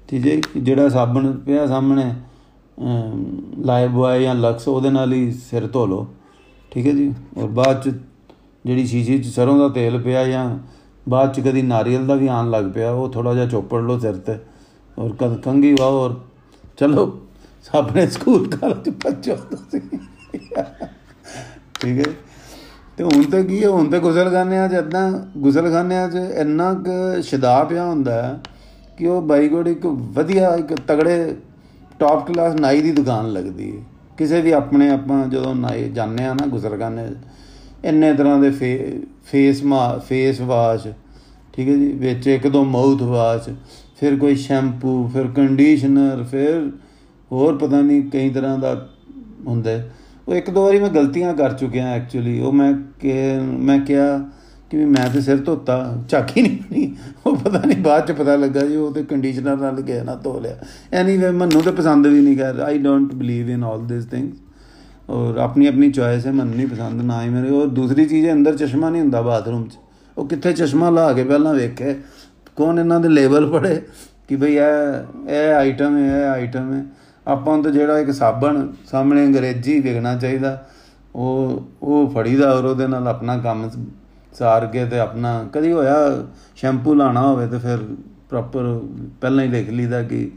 ਠੀਕ ਹੈ ਜਿਹੜਾ ਸਾਬਣ ਪਿਆ ਸਾਹਮਣੇ ਲਾਈਵ ਬॉय ਜਾਂ ਲਕਸ, ਉਹਦੇ ਨਾਲ ਹੀ ਸਿਰ ਧੋ ਲਓ। ਠੀਕ ਹੈ ਜੀ? ਔਰ ਬਾਅਦ 'ਚ ਜਿਹੜੀ ਸ਼ੀਸ਼ੇ 'ਚ ਸਰੋਂ ਦਾ ਤੇਲ ਪਿਆ ਜਾਂ ਬਾਅਦ 'ਚ ਕਦੀ ਨਾਰੀਅਲ ਦਾ ਵੀ ਆਣ ਲੱਗ ਪਿਆ, ਉਹ ਥੋੜਾ ਜਿਹਾ ਚੋਪੜ ਲਓ ਸਿਰ ਤੇ। ਔਰ ਕੰਗੀ ਵਾਓ ਔਰ ਚਲੋ ਆਪਣੇ ਸਕੂਲ ਕਾਲਜ ਪਹੁੰਚੋ ਤੁਸੀਂ ਠੀਕ ਹੈ ਤੇ ਹੁਣ ਤੇ ਕੀ ਹੈ, ਹੁਣ ਤੇ ਗੁਸਲਖਾਨਿਆਂ 'ਚ ਇਦਾਂ ਗੁਸਲਖਾਨਿਆਂ 'ਚ ਇੰਨਾ ਕੁ ਸ਼ਦਾ ਪਿਆ ਹੁੰਦਾ ਕਿ ਉਹ ਬਾਈਗੋਡ ਇੱਕ ਵਧੀਆ, ਇੱਕ ਤਗੜੇ ਟਾਪ ਕਲਾਸ ਨਾਈ ਦੀ ਦੁਕਾਨ ਲੱਗਦੀ ਹੈ। ਕਿਸੇ ਵੀ ਆਪਣੇ ਆਪਾਂ ਜਦੋਂ ਨਾਈ ਜਾਂਦੇ ਆ ਨਾ ਗੁਸਲਖਾਨੇ ਇੰਨੇ ਤਰ੍ਹਾਂ ਦੇ ਫੇਸ ਮਾ ਫੇਸ ਵਾਸ਼ ਠੀਕ ਹੈ ਜੀ? ਵਿੱਚ ਇੱਕ ਦੋ ਮਾਊਥ ਵਾਸ਼ ਫਿਰ ਕੋਈ ਸ਼ੈਂਪੂ, ਫਿਰ ਕੰਡੀਸ਼ਨਰ ਫਿਰ ਹੋਰ ਪਤਾ ਨਹੀਂ ਕਈ ਤਰ੍ਹਾਂ ਦਾ ਹੁੰਦਾ ਉਹ ਇੱਕ ਦੋ ਵਾਰੀ ਮੈਂ ਗਲਤੀਆਂ ਕਰ ਚੁੱਕਿਆ ਐਕਚੁਅਲੀ ਉਹ ਮੈਂ ਕਿ, ਮੈਂ ਕਿਹਾ ਕਿ ਮੈਂ ਤੇ ਸਿਰ ਧੋਤਾ, ਝਾਕੀ ਨਹੀਂ ਨਹੀਂ ਉਹ ਪਤਾ ਨਹੀਂ ਬਾਅਦ ਚ ਪਤਾ ਲੱਗਾ ਜੀ, ਉਹ ਤੇ ਕੰਡੀਸ਼ਨਰ ਨਾਲ ਗਿਆ ਨਾ, ਧੋ ਲਿਆ। ਐਨੀਵੇ ਮੈਨੂੰ ਤੇ ਪਸੰਦ ਵੀ ਨਹੀਂ ਕਰ I don't believe in all this things ਔਰ ਆਪਣੀ ਆਪਣੀ ਚੋਇਸ ਹੈ, ਮੈਨੂੰ ਨਹੀਂ ਪਸੰਦ ਨਾ ਹੀ ਮੇਰੇ। ਉਹ ਦੂਸਰੀ ਚੀਜ਼ ਹੈ, ਅੰਦਰ ਚਸ਼ਮਾ ਨਹੀਂ ਹੁੰਦਾ ਬਾਥਰੂਮ 'ਚ। ਉਹ ਕਿੱਥੇ ਚਸ਼ਮਾ ਲਾ ਕੇ ਪਹਿਲਾਂ ਵੇਖੇ। ਕੌਣ ਇਹਨਾਂ ਦੇ ਲੇਬਲ ਪੜੇ ਕਿ ਭਈ ਇਹ ਇਹ ਆਈਟਮ ਹੈ, ਇਹ ਆਈਟਮ ਹੈ। ਆਪਾਂ ਨੂੰ ਤਾਂ ਜਿਹੜਾ ਇੱਕ ਸਾਬਣ ਸਾਹਮਣੇ ਅੰਗਰੇਜ਼ੀ ਵਿਕਣਾ ਚਾਹੀਦਾ, ਉਹ ਉਹ ਫੜੀਦਾ ਔਰ ਉਹਦੇ ਨਾਲ ਆਪਣਾ ਕੰਮ ਸਾਰ ਕੇ ਤੇ ਆਪਣਾ, ਕਦੀ ਹੋਇਆ ਸ਼ੈਂਪੂ ਲਾਣਾ ਹੋਵੇ ਤੇ ਫਿਰ ਪ੍ਰੋਪਰ ਪਹਿਲਾਂ ਹੀ ਲਿਖ ਲਈਦਾ ਕਿ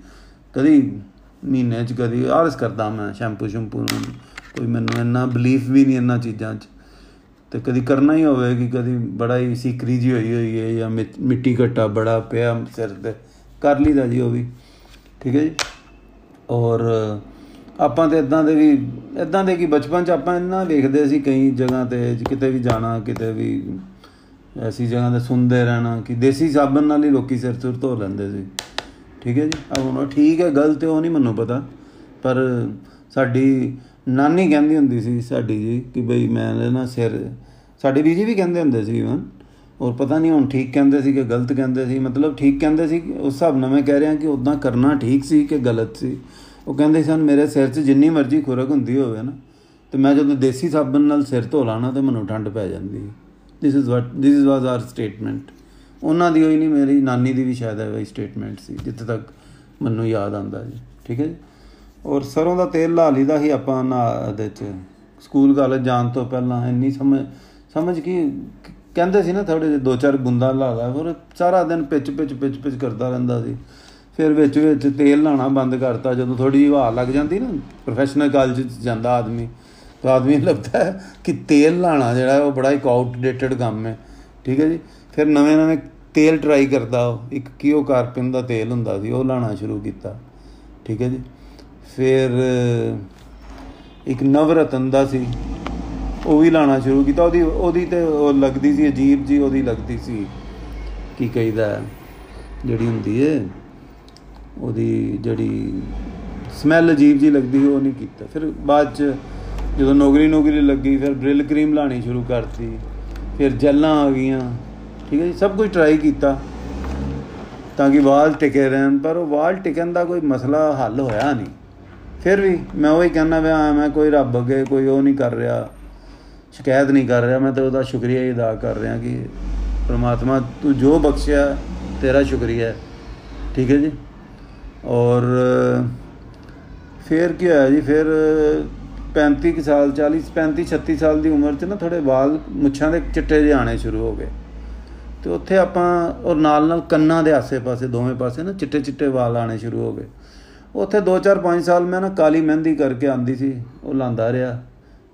ਕਦੀ ਮਹੀਨੇ 'ਚ ਕਦੀ ਆਰਸ ਕਰਦਾ ਮੈਂ ਸ਼ੈਂਪੂ ਸ਼ੈਂਪੂ ਨੂੰ। ਕੋਈ ਮੈਨੂੰ ਇੰਨਾ ਬਲੀਫ ਵੀ ਨਹੀਂ ਇੰਨਾ ਚੀਜ਼ਾਂ 'ਚ। ਤੇ ਕਦੀ ਕਰਨਾ ਹੀ ਹੋਵੇ ਕਿ ਕਦੀ ਬੜਾ ਹੀ ਸੀਕਰੀ ਜੀ ਹੋਈ ਹੋਈ ਹੈ ਜਾਂ ਮਿੱਟੀ ਘੱਟਾ ਬੜਾ ਪਿਆ ਸਿਰ ਤੇ। ਕਰ ਲਈਦਾ ਜੀ ਉਹ ਵੀ। ਠੀਕ ਹੈ ਜੀ? ਔਰ ਆਪਾਂ ਤੇ ਇਦਾਂ ਦੇ ਵੀ ਇਦਾਂ ਦੇ ਕਿ ਬਚਪਨ 'ਚ ਆਪਾਂ ਇੰਨਾ ਵੇਖਦੇ ਸੀ ਕਈ ਜਗ੍ਹਾ ਤੇ, ਕਿਤੇ ਵੀ ਜਾਣਾ, ਕਿਤੇ ਵੀ ਐਸੀ ਜਗ੍ਹਾ ਤੇ ਸੁਣਦੇ ਰਹਿਣਾ ਕਿ ਦੇਸੀ ਸਾਬਣ ਨਾਲ ਹੀ ਲੋਕੀ ਸਿਰ ਸੁਰ ਧੋ ਲੈਂਦੇ ਸੀ। ਠੀਕ ਹੈ ਜੀ? ਹੁਣ ਠੀਕ ਹੈ, ਗਲਤ ਉਹ ਨਹੀਂ ਮੈਨੂੰ ਪਤਾ। ਪਰ ਸਾਡੀ ਨਾਨੀ ਕਹਿੰਦੀ ਹੁੰਦੀ ਸੀ ਸਾਡੀ ਜੀ ਕਿ ਬਈ ਮੈਂ ਨਾ ਸਿਰ, ਸਾਡੇ ਬੀਜੀ ਵੀ ਕਹਿੰਦੇ ਹੁੰਦੇ ਸੀ ਇਵਨ ਔਰ ਪਤਾ ਨਹੀਂ ਹੁਣ ਠੀਕ ਕਹਿੰਦੇ ਸੀ ਕਿ ਗਲਤ ਕਹਿੰਦੇ ਸੀ, ਮਤਲਬ ਠੀਕ ਕਹਿੰਦੇ ਸੀ, ਉਸ ਹਿਸਾਬ ਨਾਲ ਮੈਂ ਕਹਿ ਰਿਹਾ ਕਿ ਉਦਾਂ ਕਰਨਾ ਠੀਕ ਸੀ ਕਿ ਗਲਤ ਸੀ। ਉਹ ਕਹਿੰਦੇ ਸਨ ਮੇਰੇ ਸਿਰ 'ਚ ਜਿੰਨੀ ਮਰਜ਼ੀ ਖੁਰਕ ਹੁੰਦੀ ਹੋਵੇ ਨਾ, ਤੇ ਮੈਂ ਜਦੋਂ ਦੇਸੀ ਸਾਬਣ ਨਾਲ ਸਿਰ ਧੋ ਲਾਣਾ ਤੇ ਮੈਨੂੰ ਠੰਡ ਪੈ ਜਾਂਦੀ this is what this is was our statement ਉਹਨਾਂ ਦੀ ਹੋਈ ਨਹੀਂ, ਮੇਰੀ ਨਾਨੀ ਦੀ ਵੀ ਸ਼ਾਇਦ ਹੈ ਵਈ ਸਟੇਟਮੈਂਟ ਸੀ, ਜਿੱਥੇ ਤੱਕ ਮੈਨੂੰ ਯਾਦ ਆਂਦਾ ਜੀ। ਠੀਕ ਹੈ ਜੀ? ਔਰ ਸਰੋਂ ਦਾ ਤੇਲ ਲਾ ਲਈਦਾ ਸੀ ਆਪਾਂ ਨਾ ਦੇ ਚ। ਸਕੂਲ ਕਾਲਜ ਜਾਣ ਤੋਂ ਪਹਿਲਾਂ ਇੰਨੀ ਸਮਝ ਸਮਝ ਕੀ, ਕਹਿੰਦੇ ਸੀ ਨਾ ਥੋੜੇ ਦੋ ਚਾਰ ਬੁੰਦਾਂ ਲਾ ਲਾ ਫਿਰ ਸਾਰਾ ਦਿਨ ਪਿੱਚ ਪਿੱਚ ਪਿੱਚ ਪਿੱਚ ਕਰਦਾ ਰਹਿੰਦਾ ਸੀ। ਫਿਰ ਵਿੱਚ ਵਿੱਚ ਤੇਲ ਲਾਣਾ ਬੰਦ ਕਰਤਾ, ਜਦੋਂ ਥੋੜੀ ਜਿਹੀ ਹਵਾ ਲੱਗ ਜਾਂਦੀ ਨਾ ਪ੍ਰੋਫੈਸ਼ਨਲ ਕਾਲਜ ਚ ਜਾਂਦਾ ਆਦਮੀ। ਤਾਂ ਆਦਮੀ ਨੂੰ ਲੱਗਦਾ ਹੈ ਕਿ ਤੇਲ ਲਾਣਾ ਜਿਹੜਾ ਉਹ ਬੜਾ ਇੱਕ ਆਊਟਡੇਟਡ ਕੰਮ ਹੈ। ਠੀਕ ਹੈ ਜੀ? ਫਿਰ ਨਵੇਂ ਨਵੇਂ ਤੇਲ ਟਰਾਈ ਕਰਦਾ ਉਹ, ਇੱਕ ਕੀਓ ਕਾਰਪਿਨ ਦਾ ਤੇਲ ਹੁੰਦਾ ਸੀ, ਉਹ ਲਾਣਾ ਸ਼ੁਰੂ ਕੀਤਾ। ਠੀਕ ਹੈ ਜੀ? ਫਿਰ, ਇੱਕ ਨਵਰਤਨ ਦਾ ਸੀ, ਉਹ ਵੀ ਲਾਣਾ ਸ਼ੁਰੂ ਕੀਤਾ। ਉਹਦੀ ਉਹਦੀ ਤੇ ਉਹ ਲੱਗਦੀ ਸੀ, ਅਜੀਬ ਜੀ ਉਹਦੀ ਲੱਗਦੀ ਸੀ। ਕੀ ਕਹੀਦਾ? ਜਿਹੜੀ ਹੁੰਦੀ ਏ, ਉਹਦੀ ਜਿਹੜੀ ਸਮੈਲ ਅਜੀਬ ਜੀ ਲੱਗਦੀ, ਉਹ ਨਹੀਂ ਕੀਤਾ। ਫਿਰ ਬਾਅਦ ਚ ਜਦੋਂ ਨੌਕਰੀ ਨੌਕਰੀ ਲੱਗੀ, ਫਿਰ ਬ੍ਰਿਲ ਕਰੀਮ ਲਾਣੀ ਸ਼ੁਰੂ ਕਰਤੀ। ਫਿਰ ਜੈਲਾਂ ਆ ਗਈਆਂ, ਠੀਕ ਹੈ ਜੀ? ਸਭ ਕੁਝ ਟਰਾਈ ਕੀਤਾ, ਤਾਂ ਕਿ ਵਾਲ ਟਿਕੇ ਰਹਿਣ। ਪਰ ਉਹ ਵਾਲ ਟਿਕਣ ਦਾ ਕੋਈ ਮਸਲਾ ਹੱਲ ਹੋਇਆ ਨਹੀਂ। ਫਿਰ ਵੀ ਮੈਂ ਉਹੀ ਕਹਿੰਦਾ ਪਿਆ, ਮੈਂ ਕੋਈ ਰੱਬ ਅੱਗੇ ਕੋਈ ਉਹ ਨਹੀਂ ਕਰ ਰਿਹਾ, ਸ਼ਿਕਾਇਤ ਨਹੀਂ ਕਰ ਰਿਹਾ, ਮੈਂ ਤਾਂ ਉਹਦਾ ਸ਼ੁਕਰੀਆ ਹੀ ਅਦਾ ਕਰ ਰਿਹਾ ਕਿ ਪ੍ਰਮਾਤਮਾ ਤੂੰ ਜੋ ਬਖਸ਼ਿਆ, ਤੇਰਾ ਸ਼ੁਕਰੀਆ ਠੀਕ ਹੈ ਜੀ? ਔਰ ਫਿਰ ਕੀ ਹੋਇਆ ਜੀ? ਫਿਰ 35 ਸਾਲ 40 35 36 ਸਾਲ ਦੀ ਉਮਰ 'ਚ ਨਾ ਥੋੜੇ ਵਾਲ ਮੁੱਛਾਂ ਦੇ ਚਿੱਟੇ ਜਿਹੇ ਆਣੇ ਸ਼ੁਰੂ ਹੋ ਗਏ। ਤੇ ਉੱਥੇ ਆਪਾਂ, ਔਰ ਨਾਲ ਨਾਲ ਕੰਨਾਂ ਦੇ ਆਸੇ-ਪਾਸੇ, ਦੋਵੇਂ ਪਾਸੇ ਨਾ ਚਿੱਟੇ ਚਿੱਟੇ ਵਾਲ ਆਣੇ ਸ਼ੁਰੂ ਹੋ ਗਏ। ਉੱਥੇ 2-4 5 ਸਾਲ ਮੈਂ ਨਾ ਕਾਲੀ ਮਹਿੰਦੀ ਕਰਕੇ ਆਂਦੀ ਸੀ, ਉਹ ਲਾਂਦਾ ਰਿਹਾ।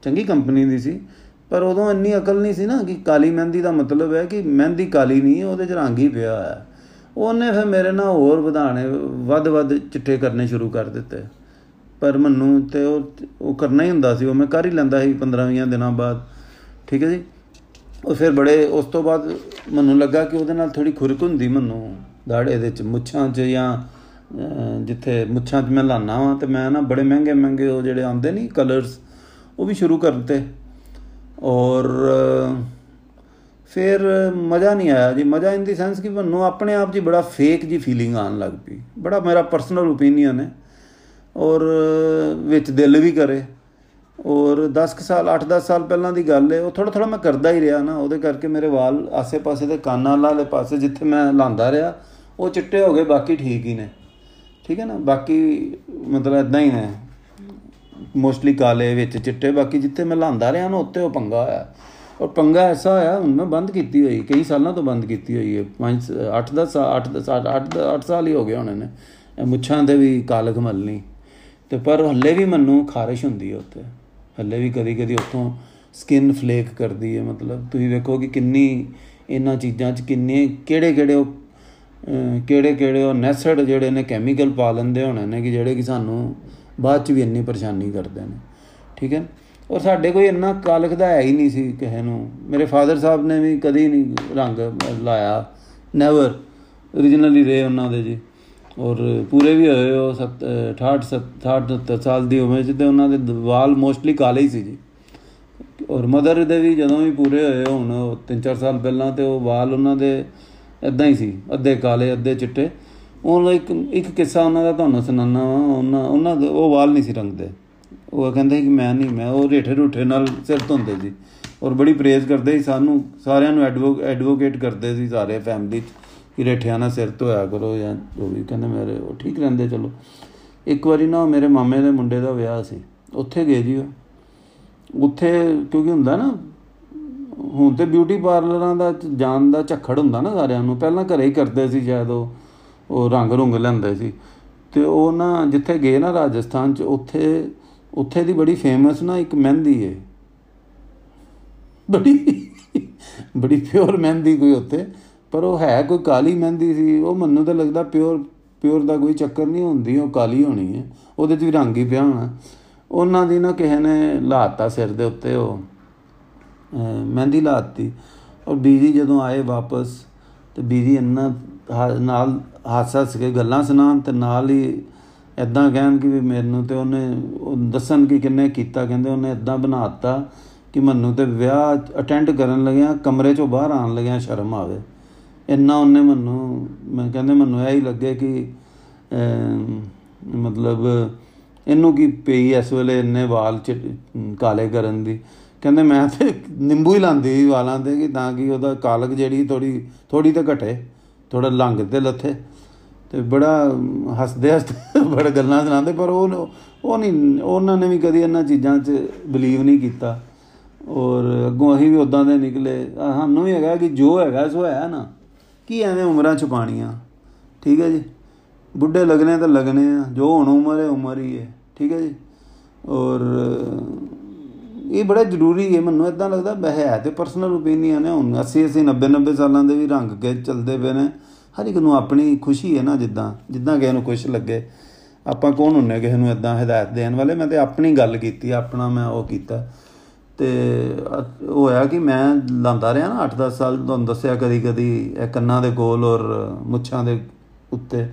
ਚੰਗੀ ਕੰਪਨੀ ਦੀ ਸੀ, ਪਰ ਉਦੋਂ ਇੰਨੀ ਅਕਲ ਨਹੀਂ ਸੀ ਨਾ ਕਿ ਕਾਲੀ ਮਹਿੰਦੀ ਦਾ ਮਤਲਬ ਹੈ ਕਿ ਮਹਿੰਦੀ ਕਾਲੀ ਨਹੀਂ, ਉਹਦੇ 'ਚ ਰੰਗ ਹੀ ਪਿਆ ਹੋਇਆ। ਉਹਨੇ ਫਿਰ ਮੇਰੇ ਨਾਲ ਹੋਰ ਵਧਾਣੇ ਵੱਧ-ਵੱਧ ਚਿੱਟੇ ਕਰਨੇ ਸ਼ੁਰੂ ਕਰ ਦਿੱਤੇ। ਪਰ ਮੈਨੂੰ ਤੇ ਉਹ ਉਹ ਕਰਨਾ ਹੀ ਹੁੰਦਾ ਸੀ, ਉਹ ਮੈਂ ਕਰ ਹੀ ਲੈਂਦਾ ਸੀ 15-20 ਦਿਨਾਂ ਬਾਅਦ। ਠੀਕ ਹੈ ਜੀ? ਉਹ ਫਿਰ ਬੜੇ, ਉਸ ਤੋਂ ਬਾਅਦ ਮੈਨੂੰ ਲੱਗਾ ਕਿ ਉਹਦੇ ਨਾਲ ਥੋੜੀ ਖੁਰਕ ਹੁੰਦੀ ਮੈਨੂੰ ਦਾੜੇ ਦੇ ਚ, ਮੁੱਛਾਂ 'ਚ ਜਾਂ ਜਿੱਥੇ ਮੁੱਛਾਂ 'ਚ ਮੈਂ ਲਾਣਾ ਵਾਂ ਤੇ ਮੈਂ ਨਾ ਬੜੇ ਮਹਿੰਗੇ ਮਹਿੰਗੇ ਉਹ ਜਿਹੜੇ ਆਉਂਦੇ ਨਹੀਂ ਕਲਰਸ ਉਹ ਵੀ ਸ਼ੁਰੂ ਕਰ ਦਿੱਤੇ ਔਰ ਫਿਰ ਮਜ਼ਾ ਨਹੀਂ ਆਇਆ ਜੀ। ਮਜ਼ਾ ਇਨ ਦੀ ਸੈਂਸ ਕਿ ਮੈਨੂੰ ਆਪਣੇ ਆਪ ਜੀ ਬੜਾ ਫੇਕ ਜੀ ਫੀਲਿੰਗ ਆਉਣ ਲੱਗ ਪਈ। ਬੜਾ ਮੇਰਾ ਪਰਸਨਲ ਓਪੀਨੀਅਨ ਹੈ। ਔਰ ਵਿੱਚ ਦਿਲ ਵੀ ਕਰੇ। ਔਰ 10 ਸਾਲ 8-10 ਸਾਲ ਪਹਿਲਾਂ ਦੀ ਗੱਲ ਹੈ ਉਹ ਥੋੜਾ ਥੋੜਾ ਮੈਂ ਕਰਦਾ ਹੀ ਰਿਹਾ ਨਾ। ਉਹਦੇ ਕਰਕੇ ਮੇਰੇ ਵਾਲ ਆਸੇ-ਪਾਸੇ ਦੇ ਕਾਨਾਂ ਵਾਲੇ ਪਾਸੇ ਜਿੱਥੇ ਮੈਂ ਲਾਂਦਾ ਰਿਹਾ, ਉਹ ਚਿੱਟੇ ਹੋ ਗਏ, ਬਾਕੀ ਠੀਕ ਹੀ ਨੇ। ਠੀਕ ਹੈ ਨਾ? ਬਾਕੀ ਮਤਲਬ ਇਦਾਂ ਹੀ ਨੇ। ਮੋਸਟਲੀ ਕਾਲੇ ਵਿੱਚ ਚਿੱਟੇ, ਬਾਕੀ ਜਿੱਥੇ ਮੈਂ ਲਾਂਦਾ ਰਿਹਾ ਨਾ ਉੱਤੇ ਉਹ ਪੰਗਾ ਹੋਇਆ। ਔਰ ਪੰਗਾ ਐਸਾ ਹੋਇਆ, ਹੁਣ ਮੈਂ ਬੰਦ ਕੀਤੀ ਹੋਈ, ਕਈ ਸਾਲਾਂ ਤੋਂ ਬੰਦ ਕੀਤੀ ਹੋਈ ਹੈ। 5 8 10 8 8 8 ਸਾਲ ਹੀ ਹੋ ਗਏ ਹੋਣੇ ਨੇ। ਮੁੱਛਾਂ ਦੇ ਵੀ ਕਾਲਕ ਮਲਣੀ। ਤੇ ਪਰ ਹੱਲੇ ਵੀ ਮੈਨੂੰ ਖਾਰਿਸ਼ ਹੁੰਦੀ ਹੈ ਉੱਤੇ ਹੱਲੇ ਵੀ ਕਦੀ ਕਦੀ ਉੱਥੋਂ ਸਕਿਨ ਫਲੇਕ ਕਰਦੀ ਹੈ, ਮਤਲਬ ਤੁਸੀਂ ਵੇਖੋ ਕਿ ਕਿੰਨੀ ਇਹਨਾਂ ਚੀਜ਼ਾਂ 'ਚ ਕਿੰਨੇ ਕਿਹੜੇ ਕਿਹੜੇ ਉਹ ਕਿਹੜੇ ਕਿਹੜੇ ਉਹ ਨੈਸਡ ਜਿਹੜੇ ਨੇ ਕੈਮੀਕਲ ਪਾ ਲੈਂਦੇ ਹੋਣੇ ਨੇ ਕਿ ਜਿਹੜੇ ਕਿ ਸਾਨੂੰ ਬਾਅਦ 'ਚ ਵੀ ਇੰਨੀ ਪਰੇਸ਼ਾਨੀ ਕਰਦੇ ਨੇ। ਠੀਕ ਹੈ? ਔਰ ਸਾਡੇ ਕੋਈ ਇੰਨਾ ਕਾਲਖ ਦਾ ਹੈ ਹੀ ਨਹੀਂ ਸੀ ਕਿਸੇ ਨੂੰ। ਮੇਰੇ ਫਾਦਰ ਸਾਹਿਬ ਨੇ ਵੀ ਕਦੀ ਨਹੀਂ ਰੰਗ ਲਾਇਆ। ਨੈਵਰ origignally ਰੇ ਉਹਨਾਂ ਦੇ ਜੀ। ਔਰ ਪੂਰੇ ਵੀ ਹੋਏ ਉਹ 68 68 ਸਾਲ ਦੀ ਉਮਰ 'ਚ ਤੇ ਉਹਨਾਂ ਦੇ ਵਾਲ ਮੋਸਟਲੀ ਕਾਲੇ ਹੀ ਸੀ ਜੀ। ਔਰ ਮਦਰ ਦੇ ਵੀ ਜਦੋਂ ਵੀ ਪੂਰੇ ਹੋਏ ਹੁਣ 3-4 ਸਾਲ ਪਹਿਲਾਂ ਤੇ ਉਹ ਵਾਲ ਉਹਨਾਂ ਦੇ ਇਦਾਂ ਹੀ ਸੀ, ਅੱਧੇ ਕਾਲੇ, ਅੱਧੇ ਚਿੱਟੇ। ਉਹਨਾਂ ਇੱਕ ਇੱਕ ਕਿੱਸਾ ਉਹਨਾਂ ਦਾ ਤੁਹਾਨੂੰ ਸੁਣਾਉਣਾ ਉਹਨਾਂ ਉਹਨਾਂ ਉਹ ਵਾਲ ਨਹੀਂ ਸੀ ਰੰਗਦੇ। ਉਹ ਕਹਿੰਦੇ ਕਿ ਮੈਂ ਨਹੀਂ, ਮੈਂ ਉਹ ਰੇਠੇ ਰੂਠੇ ਨਾਲ ਸਿਰ ਧੋਂਦੇ ਸੀ। ਔਰ ਬੜੀ ਪ੍ਰੇਜ਼ ਕਰਦੇ ਸੀ, ਸਾਨੂੰ ਸਾਰਿਆਂ ਨੂੰ ਐਡਵੋਕੇਟ ਕਰਦੇ ਸੀ ਸਾਰੇ ਫੈਮਿਲੀ 'ਚ, ਕਿ ਰੇਠਿਆਂ ਨਾਲ ਸਿਰ ਧੋਇਆ ਕਰੋ ਜਾਂ ਜੋ ਵੀ। ਕਹਿੰਦੇ ਮੇਰੇ, ਉਹ ਠੀਕ ਰਹਿੰਦੇ, ਚਲੋ। ਇੱਕ ਵਾਰੀ ਨਾ ਮੇਰੇ ਮਾਮੇ ਦੇ ਮੁੰਡੇ ਦਾ ਵਿਆਹ ਸੀ। ਉੱਥੇ ਗਏ ਜੀ ਉਹ। ਉੱਥੇ ਕਿਉਂਕਿ ਹੁੰਦਾ ਨਾ ਹੁਣ ਤੇ ਬਿਊਟੀ ਪਾਰਲਰਾਂ ਦਾ ਜਾਣ ਦਾ ਝੱਖੜ ਹੁੰਦਾ ਨਾ ਸਾਰਿਆਂ ਨੂੰ। ਪਹਿਲਾਂ ਘਰੇ ਹੀ ਕਰਦੇ ਸੀ ਸ਼ਾਇਦ ਉਹ ਉਹ ਰੰਗ ਰੁੰਗ ਲੈਂਦੇ ਸੀ। ਤੇ ਉਹ ਨਾ ਜਿੱਥੇ ਗਏ ਨਾ ਰਾਜਸਥਾਨ ਚ, ਉੱਥੇ ਉੱਥੇ ਦੀ ਬੜੀ ਫੇਮਸ ਨਾ ਇੱਕ ਮਹਿੰਦੀ ਹੈ ਬੜੀ ਬੜੀ ਪਿਓਰ ਮਹਿੰਦੀ ਕੋਈ ਉੱਥੇ। ਪਰ ਉਹ ਹੈ ਕੋਈ ਕਾਲੀ ਮਹਿੰਦੀ ਸੀ। ਉਹ ਮੈਨੂੰ ਤਾਂ ਲੱਗਦਾ ਪਿਓਰ ਪਿਓਰ ਦਾ ਕੋਈ ਚੱਕਰ ਨਹੀਂ ਹੁੰਦੀ, ਉਹ ਕਾਲੀ ਹੋਣੀ ਹੈ ਉਹਦੇ 'ਚ ਵੀ ਰੰਗ ਹੀ ਪਿਆ ਹੋਣਾ। ਉਹਨਾਂ ਦੀ ਨਾ ਕਿਸੇ ਨੇ ਲਾਤਾ ਸਿਰ ਦੇ ਉੱਤੇ ਉਹ। ਮਹਿੰਦੀ ਲਾਤੀ ਔਰ ਬੀਜੀ ਜਦੋਂ ਆਏ ਵਾਪਸ ਤੇ ਬੀਜੀ ਇੰਨਾ ਨਾਲ ਹਾਸਾ ਸਕੇ ਗੱਲਾਂ ਸੁਣਾਉਣ ਤੇ ਨਾਲ ਹੀ ਇਦਾਂ ਕਹਿਣ ਕਿ ਵੀ ਮੈਨੂੰ ਤੇ ਉਹਨੇ ਦੱਸਣ ਕਿ ਕਿੰਨੇ ਕੀਤਾ, ਕਹਿੰਦੇ ਉਹਨੇ ਇਦਾਂ ਬਣਾਤਾ ਕਿ ਮੈਨੂੰ ਤੇ ਵਿਆਹ ਅਟੈਂਡ ਕਰਨ ਲੱਗਿਆ, ਕਮਰੇ ਚੋਂ ਬਾਹਰ ਆਣ ਲੱਗਿਆ ਸ਼ਰਮ ਆਵੇ। ਇੰਨਾ ਉਹਨੇ ਮੈਨੂੰ, ਮੈਂ ਕਹਿੰਦੇ ਮੈਨੂੰ ਇਹ ਹੀ ਲੱਗੇ ਕਿ ਮਤਲਬ ਇਹਨੂੰ ਕੀ ਪਈ ਇਸ ਵੇਲੇ ਇੰਨੇ ਵਾਲ ਚ, ਕਾਲੇ ਕਰਨ ਦੀ। ਕਹਿੰਦੇ ਮੈਂ ਤੇ ਨਿੰਬੂ ਹੀ ਲਾਂਦੀ ਵਾਲਾਂ ਤੇ ਕਿ ਤਾਂ ਕਿ ਉਹਦਾ ਕਾਲਕ ਜਿਹੜੀ ਥੋੜੀ ਥੋੜੀ ਤਾਂ ਘਟੇ ਥੋੜਾ ਲੰਘ ਤੇ ਲੱਥੇ। ਤੇ ਬੜਾ ਹੱਸਦੇ ਹੱਸਦੇ [laughs] ਬੜਾ ਗੱਲਾਂ ਸੁਣਾਉਂਦੇ, ਪਰ ਉਹ ਉਹ ਨਹੀਂ, ਉਹਨਾਂ ਨੇ ਵੀ ਕਦੀ ਇਹਨਾਂ ਚੀਜ਼ਾਂ 'ਚ ਬਲੀਵ ਨਹੀਂ ਕੀਤਾ। ਔਰ ਅੱਗੋਂ ਅਸੀਂ ਵੀ ਉਦਾਂ ਦੇ ਨਿਕਲੇ। ਸਾਨੂੰ ਵੀ ਹੈਗਾ ਕਿ ਜੋ ਹੈਗਾ, ਸੋ ਹੈ ਨਾ। ਕੀ ਐਵੇਂ ਉਮਰਾਂ ਛੁਪਾਣੀਆਂ ਠੀਕ ਹੈ ਜੀ। ਬੁੱਢੇ ਲੱਗਣੇ ਤਾਂ ਲੱਗਣੇ ਆ। ਜੋ ਹੁਣ ਉਮਰ ਹੈ, ਉਮਰ ਹੀ ਹੈ। ਠੀਕ ਹੈ ਜੀ। ਔਰ ਇਹ ਬੜਾ ਜ਼ਰੂਰੀ ਹੈ, ਮੈਨੂੰ ਇਦਾਂ ਲੱਗਦਾ ਹੈ ਤੇ ਪਰਸਨਲ ਓਪੀਨੀਅਨ ਹੈ, ਹੁਣ 80 80 90 90 ਸਾਲਾਂ ਦੇ ਵੀ ਰੰਗ ਕੇ ਚੱਲਦੇ ਪਏ ਨੇ, ਹਰ ਇੱਕ ਨੂੰ ਆਪਣੀ ਖੁਸ਼ੀ ਹੈ ਨਾ ਜਿੱਦਾਂ ਜਿੱਦਾਂ ਕਿਸੇ ਨੂੰ ਖੁਸ਼ ਲੱਗੇ। ਆਪਾਂ ਕੌਣ ਹੁੰਨੇ ਕਿਸੇ ਨੂੰ ਇਦਾਂ ਹਦਾਇਤ ਦੇਣ ਵਾਲੇ? ਮੈਂ ਤੇ ਆਪਣੀ ਗੱਲ ਕੀਤੀ, ਆਪਣਾ ਮੈਂ ਉਹ ਕੀਤਾ। ਤੇ ਹੋਇਆ ਕਿ ਮੈਂ ਲਾਂਦਾ ਰਿਹਾ ਨਾ 8-10 ਸਾਲ, ਤੁਹਾਨੂੰ ਦੱਸਿਆ ਕਦੀ ਕਦੀ ਇਹ ਕੰਨਾਂ ਦੇ ਕੋਲ ਔਰ ਮੁੱਛਾਂ ਦੇ ਉੱਤੇ।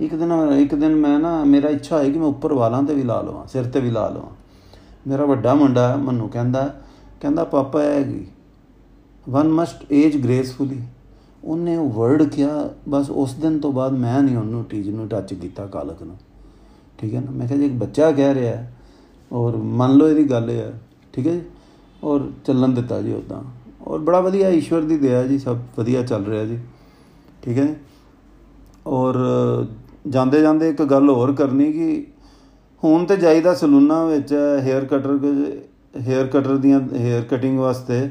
ਇੱਕ ਦਿਨ ਇੱਕ ਦਿਨ ਮੈਂ ਨਾ, ਮੇਰਾ ਇੱਛਾ ਹੋਈ ਕਿ ਮੈਂ ਉੱਪਰ ਵਾਲਾਂ ਤੇ ਵੀ ਲਾ ਲਵਾਂ, ਸਿਰ ਤੇ ਵੀ ਲਾ ਲਵਾਂ। ਮੇਰਾ ਵੱਡਾ ਮੁੰਡਾ ਮੈਨੂੰ ਕਹਿੰਦਾ ਕਹਿੰਦਾ, ਪਾਪਾ, ਇਹ ਹੈਗੀ ਵਨ ਮਸਟ ਏਜ ਗ੍ਰੇਸਫੁਲੀ ਉਹਨੇ ਉਹ ਵਰਡ ਕਿਹਾ, ਬਸ ਉਸ ਦਿਨ ਤੋਂ ਬਾਅਦ ਮੈਂ ਨਹੀਂ ਉਹਨੂੰ ਟੀਜ ਨੂੰ ਟੱਚ ਕੀਤਾ ਕਾਲਕ ਨੂੰ। ਠੀਕ ਹੈ ਨਾ? ਮੈਂ ਕਿਹਾ, ਜੇ ਇੱਕ ਬੱਚਾ ਕਹਿ ਰਿਹਾ ਹੈ, ਔਰ ਮੰਨ ਲਓ ਇਹਦੀ ਗੱਲ ਹੈ, ਠੀਕ ਹੈ ਜੀ? ਔਰ ਚੱਲਣ ਦਿੱਤਾ ਜੀ ਉਦਾਂ ਔਰ ਬੜਾ ਵਧੀਆ ਈਸ਼ਵਰ ਦੀ ਦਇਆ ਜੀ, ਸਭ ਵਧੀਆ ਚੱਲ ਰਿਹਾ ਜੀ। ਠੀਕ ਹੈ ਜੀ? ਔਰ ਜਾਂਦੇ ਜਾਂਦੇ ਇੱਕ ਗੱਲ ਹੋਰ ਕਰਨੀ ਕਿ ਹੁਣ ਤੇ ਜਾਈਦਾ ਸਲੂਨਾਂ ਵਿੱਚ ਹੇਅਰ ਕਟਰ ਹੇਅਰ ਕਟਰ ਦੀਆਂ ਹੇਅਰ ਕਟਿੰਗ ਵਾਸਤੇ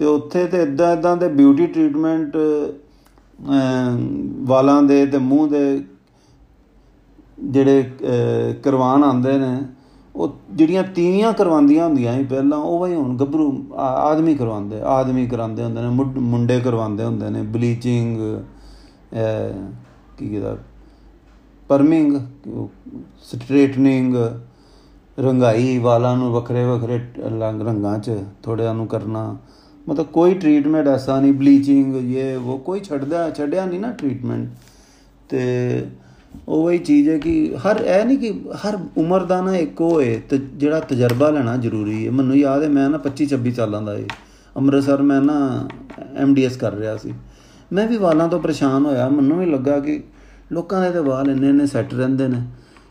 ਤੇ ਉੱਥੇ ਤੇ ਇਦਾਂ ਇਦਾਂ ਦੇ ਬਿਊਟੀ ਟ੍ਰੀਟਮੈਂਟ ਵਾਲਾਂ ਦੇ ਤੇ ਮੂੰਹ ਦੇ ਜਿਹੜੇ ਕਰਵਾਨ ਆਉਂਦੇ ਨੇ, ਉਹ ਜਿਹੜੀਆਂ ਤੀਵੀਆਂ ਕਰਵਾਉਂਦੀਆਂ ਹੁੰਦੀਆਂ ਸੀ ਪਹਿਲਾਂ, ਉਹ ਵੀ ਹੁਣ ਗੱਭਰੂ ਆਦਮੀ ਕਰਵਾਉਂਦੇ, ਆਦਮੀ ਕਰਾਉਂਦੇ ਹੁੰਦੇ ਨੇ, ਮੁੰਡੇ ਕਰਵਾਉਂਦੇ ਹੁੰਦੇ ਨੇ ਬਲੀਚਿੰਗ ਕੀ ਕਿਹਦਾ ਪਰਮਿੰਗ, ਸਟ੍ਰੇਟਨਿੰਗ, ਰੰਗਾਈ ਵਾਲਾਂ ਨੂੰ ਵੱਖਰੇ ਵੱਖਰੇ ਰੰਗਾਂ 'ਚ ਥੋੜਿਆਂ ਨੂੰ ਕਰਨਾ। ਮਤਲਬ ਕੋਈ ਟ੍ਰੀਟਮੈਂਟ ਐਸਾ ਨਹੀਂ ਬਲੀਚਿੰਗ ਇਹ ਉਹ ਕੋਈ ਛੱਡਦਾ, ਛੱਡਿਆ ਨਹੀਂ ਨਾ ਟ੍ਰੀਟਮੈਂਟ ਤੇ ਉਹ ਹੀ ਚੀਜ਼ ਹੈ ਕਿ ਹਰ, ਇਹ ਨਹੀਂ ਕਿ ਹਰ ਉਮਰ ਦਾ ਨਾ ਇੱਕ ਹੋਏ ਤੇ ਜਿਹੜਾ ਤਜਰਬਾ ਲੈਣਾ ਜ਼ਰੂਰੀ ਹੈ ਮੈਨੂੰ ਯਾਦ ਹੈ ਮੈਂ ਨਾ 25 26 ਸਾਲਾਂ ਦਾ ਸੀ ਅੰਮ੍ਰਿਤਸਰ ਮੈਂ ਨਾ ਐਮਡੀਐਸ ਕਰ ਰਿਹਾ ਸੀ। ਮੈਂ ਵੀ ਵਾਲਾਂ ਤੋਂ ਪਰੇਸ਼ਾਨ ਹੋਇਆ। ਮੈਨੂੰ ਵੀ ਲੱਗਾ ਕਿ ਲੋਕਾਂ ਦੇ ਤੇ ਵਾਲ ਇੰਨੇ ਇੰਨੇ ਸੈੱਟ ਰਹਿੰਦੇ ਨੇ।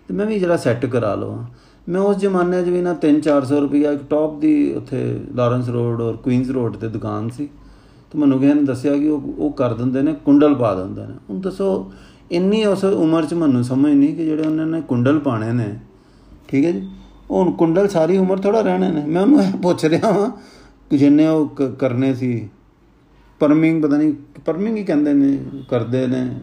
ਤੇ ਮੈਂ ਵੀ ਜਿਹੜਾ ਸੈੱਟ ਕਰਾ ਲਵਾਂ। ਮੈਂ ਉਸ ਜ਼ਮਾਨੇ 'ਚ ਵੀ ਨਾ 3-400 ਰੁਪਈਆ ਇੱਕ ਟੌਪ ਦੀ ਉੱਥੇ ਲਾਰੈਂਸ ਰੋਡ ਔਰ ਕੁਈਨਸ ਰੋਡ ਤੇ ਦੁਕਾਨ ਸੀ। ਤੇ ਮੈਨੂੰ ਕਿਸੇ ਨੇ ਦੱਸਿਆ ਕਿ ਉਹ ਉਹ ਕਰ ਦਿੰਦੇ ਨੇ, ਕੁੰਡਲ ਪਾ ਦਿੰਦੇ ਨੇ। ਹੁਣ ਦੱਸੋ, ਇੰਨੀ ਉਸ ਉਮਰ 'ਚ ਮੈਨੂੰ ਸਮਝ ਨਹੀਂ ਕਿ ਜਿਹੜੇ ਉਹਨਾਂ ਨੇ ਕੁੰਡਲ ਪਾਣੇ ਨੇ। ਠੀਕ ਹੈ ਜੀ? ਹੁਣ ਕੁੰਡਲ ਸਾਰੀ ਉਮਰ ਥੋੜਾ ਰਹਿਣੇ ਨੇ। ਮੈਂ ਉਹਨੂੰ ਇਹ ਪੁੱਛ ਰਿਹਾ ਹਾਂ ਕਿ ਜਿੰਨੇ ਉਹ ਕਰਨੇ ਸੀ। ਪਰਮਿੰਗ ਪਤਾ ਨਹੀਂ, ਪਰਮਿੰਗ ਹੀ ਕਹਿੰਦੇ ਨੇ, ਕਰਦੇ ਨੇ।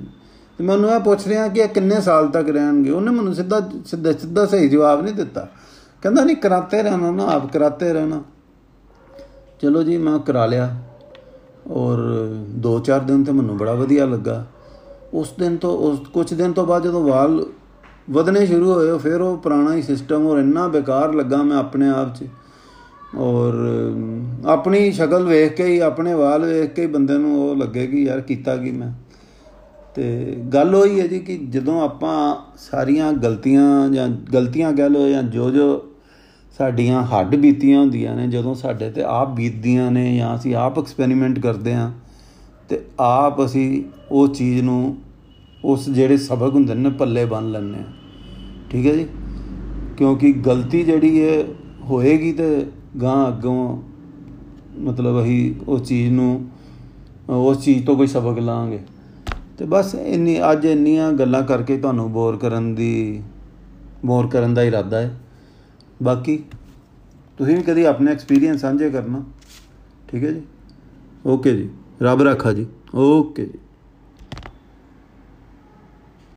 ਤੇ ਮੈਂ ਉਹਨੂੰ ਇਹ ਪੁੱਛ ਰਿਹਾ ਕਿ ਇਹ ਕਿੰਨੇ ਸਾਲ ਤੱਕ ਰਹਿਣਗੇ? ਉਹਨੇ ਮੈਨੂੰ ਸਿੱਧਾ ਸਿੱਧਾ ਸਿੱਧਾ ਸਹੀ ਜਵਾਬ ਨਹੀਂ ਦਿੱਤਾ। ਕਹਿੰਦਾ, ਨਹੀਂ, ਕਰਾਤੇ ਰਹਿਣਾ ਨਾ, ਆਪ ਕਰਾਤੇ ਰਹਿਣਾ। ਚਲੋ ਜੀ, ਮੈਂ ਕਰਾ ਲਿਆ। ਔਰ 2-4 ਦਿਨ ਤੇ ਮੈਨੂੰ ਬੜਾ ਵਧੀਆ ਲੱਗਾ। ਉਸ ਦਿਨ ਤੋਂ, ਉਸ ਕੁਝ ਦਿਨ ਤੋਂ ਬਾਅਦ ਜਦੋਂ ਵਾਲ ਵਧਣੇ ਸ਼ੁਰੂ ਹੋਏ, ਫਿਰ ਉਹ ਪੁਰਾਣਾ ਹੀ ਸਿਸਟਮ ਔਰ ਇੰਨਾ ਬੇਕਾਰ ਲੱਗਾ ਮੈਂ ਆਪਣੇ ਆਪ 'ਚ। ਔਰ ਆਪਣੀ ਸ਼ਕਲ ਵੇਖ ਕੇ ਹੀ, ਆਪਣੇ ਵਾਲ ਵੇਖ ਕੇ ਹੀ ਬੰਦੇ ਨੂੰ ਉਹ ਲੱਗੇ ਕਿ ਯਾਰ ਕੀਤਾ ਕੀ ਮੈਂ। ਤੇ ਗੱਲ ਹੋਈ ਹੈ ਜੀ ਕਿ ਜਦੋਂ ਆਪਾਂ ਸਾਰੀਆਂ ਗਲਤੀਆਂ ਜਾਂ ਗਲਤੀਆਂ ਕਹਿ ਲਓ ਜਾਂ ਜੋ ਜੋ ਸਾਡੀਆਂ ਹੱਡ ਬੀਤੀਆਂ ਹੁੰਦੀਆਂ ਨੇ, ਜਦੋਂ ਸਾਡੇ ਤੇ ਆਪ ਬੀਤਦੀਆਂ ਨੇ ਜਾਂ ਅਸੀਂ ਆਪ ਐਕਸਪੈਰੀਮੈਂਟ ਕਰਦੇ ਆਂ ਤੇ ਆਪ ਅਸੀਂ ਉਹ ਚੀਜ਼ ਨੂੰ ਉਸ ਜਿਹੜੇ ਸਬਕ ਹੁੰਦੇ ਨੇ ਪੱਲੇ ਬੰਨ ਲੈਂਦੇ ਆ ਠੀਕ ਹੈ ਜੀ? ਕਿਉਂਕਿ ਗਲਤੀ ਜਿਹੜੀ ਹੈ ਹੋਏਗੀ ਤੇ ਗਾਂ ਅੱਗੋਂ ਮਤਲਬ ਅਸੀਂ ਉਸ ਚੀਜ਼ ਨੂੰ, ਉਸ ਚੀਜ਼ ਤੋਂ ਕੋਈ ਸਬਕ ਲਾਂਗੇ। ਤੇ ਬਸ ਇੰਨੀ, ਅੱਜ ਇੰਨੀਆਂ ਗੱਲਾਂ ਕਰਕੇ ਤੁਹਾਨੂੰ ਬੋਰ ਕਰਨ ਦੀ ਬੋਰ ਕਰਨ ਦਾ ਇਰਾਦਾ ਹੈ। ਬਾਕੀ ਤੁਸੀਂ ਵੀ ਕਦੀ ਆਪਣੇ ਐਕਸਪੀਰੀਅੰਸ ਸਾਂਝੇ ਕਰਨਾ। ਠੀਕ ਹੈ ਜੀ? ਓਕੇ ਜੀ। ਰੱਬ ਰੱਖਾ ਜੀ। ਓਕੇ ਜੀ।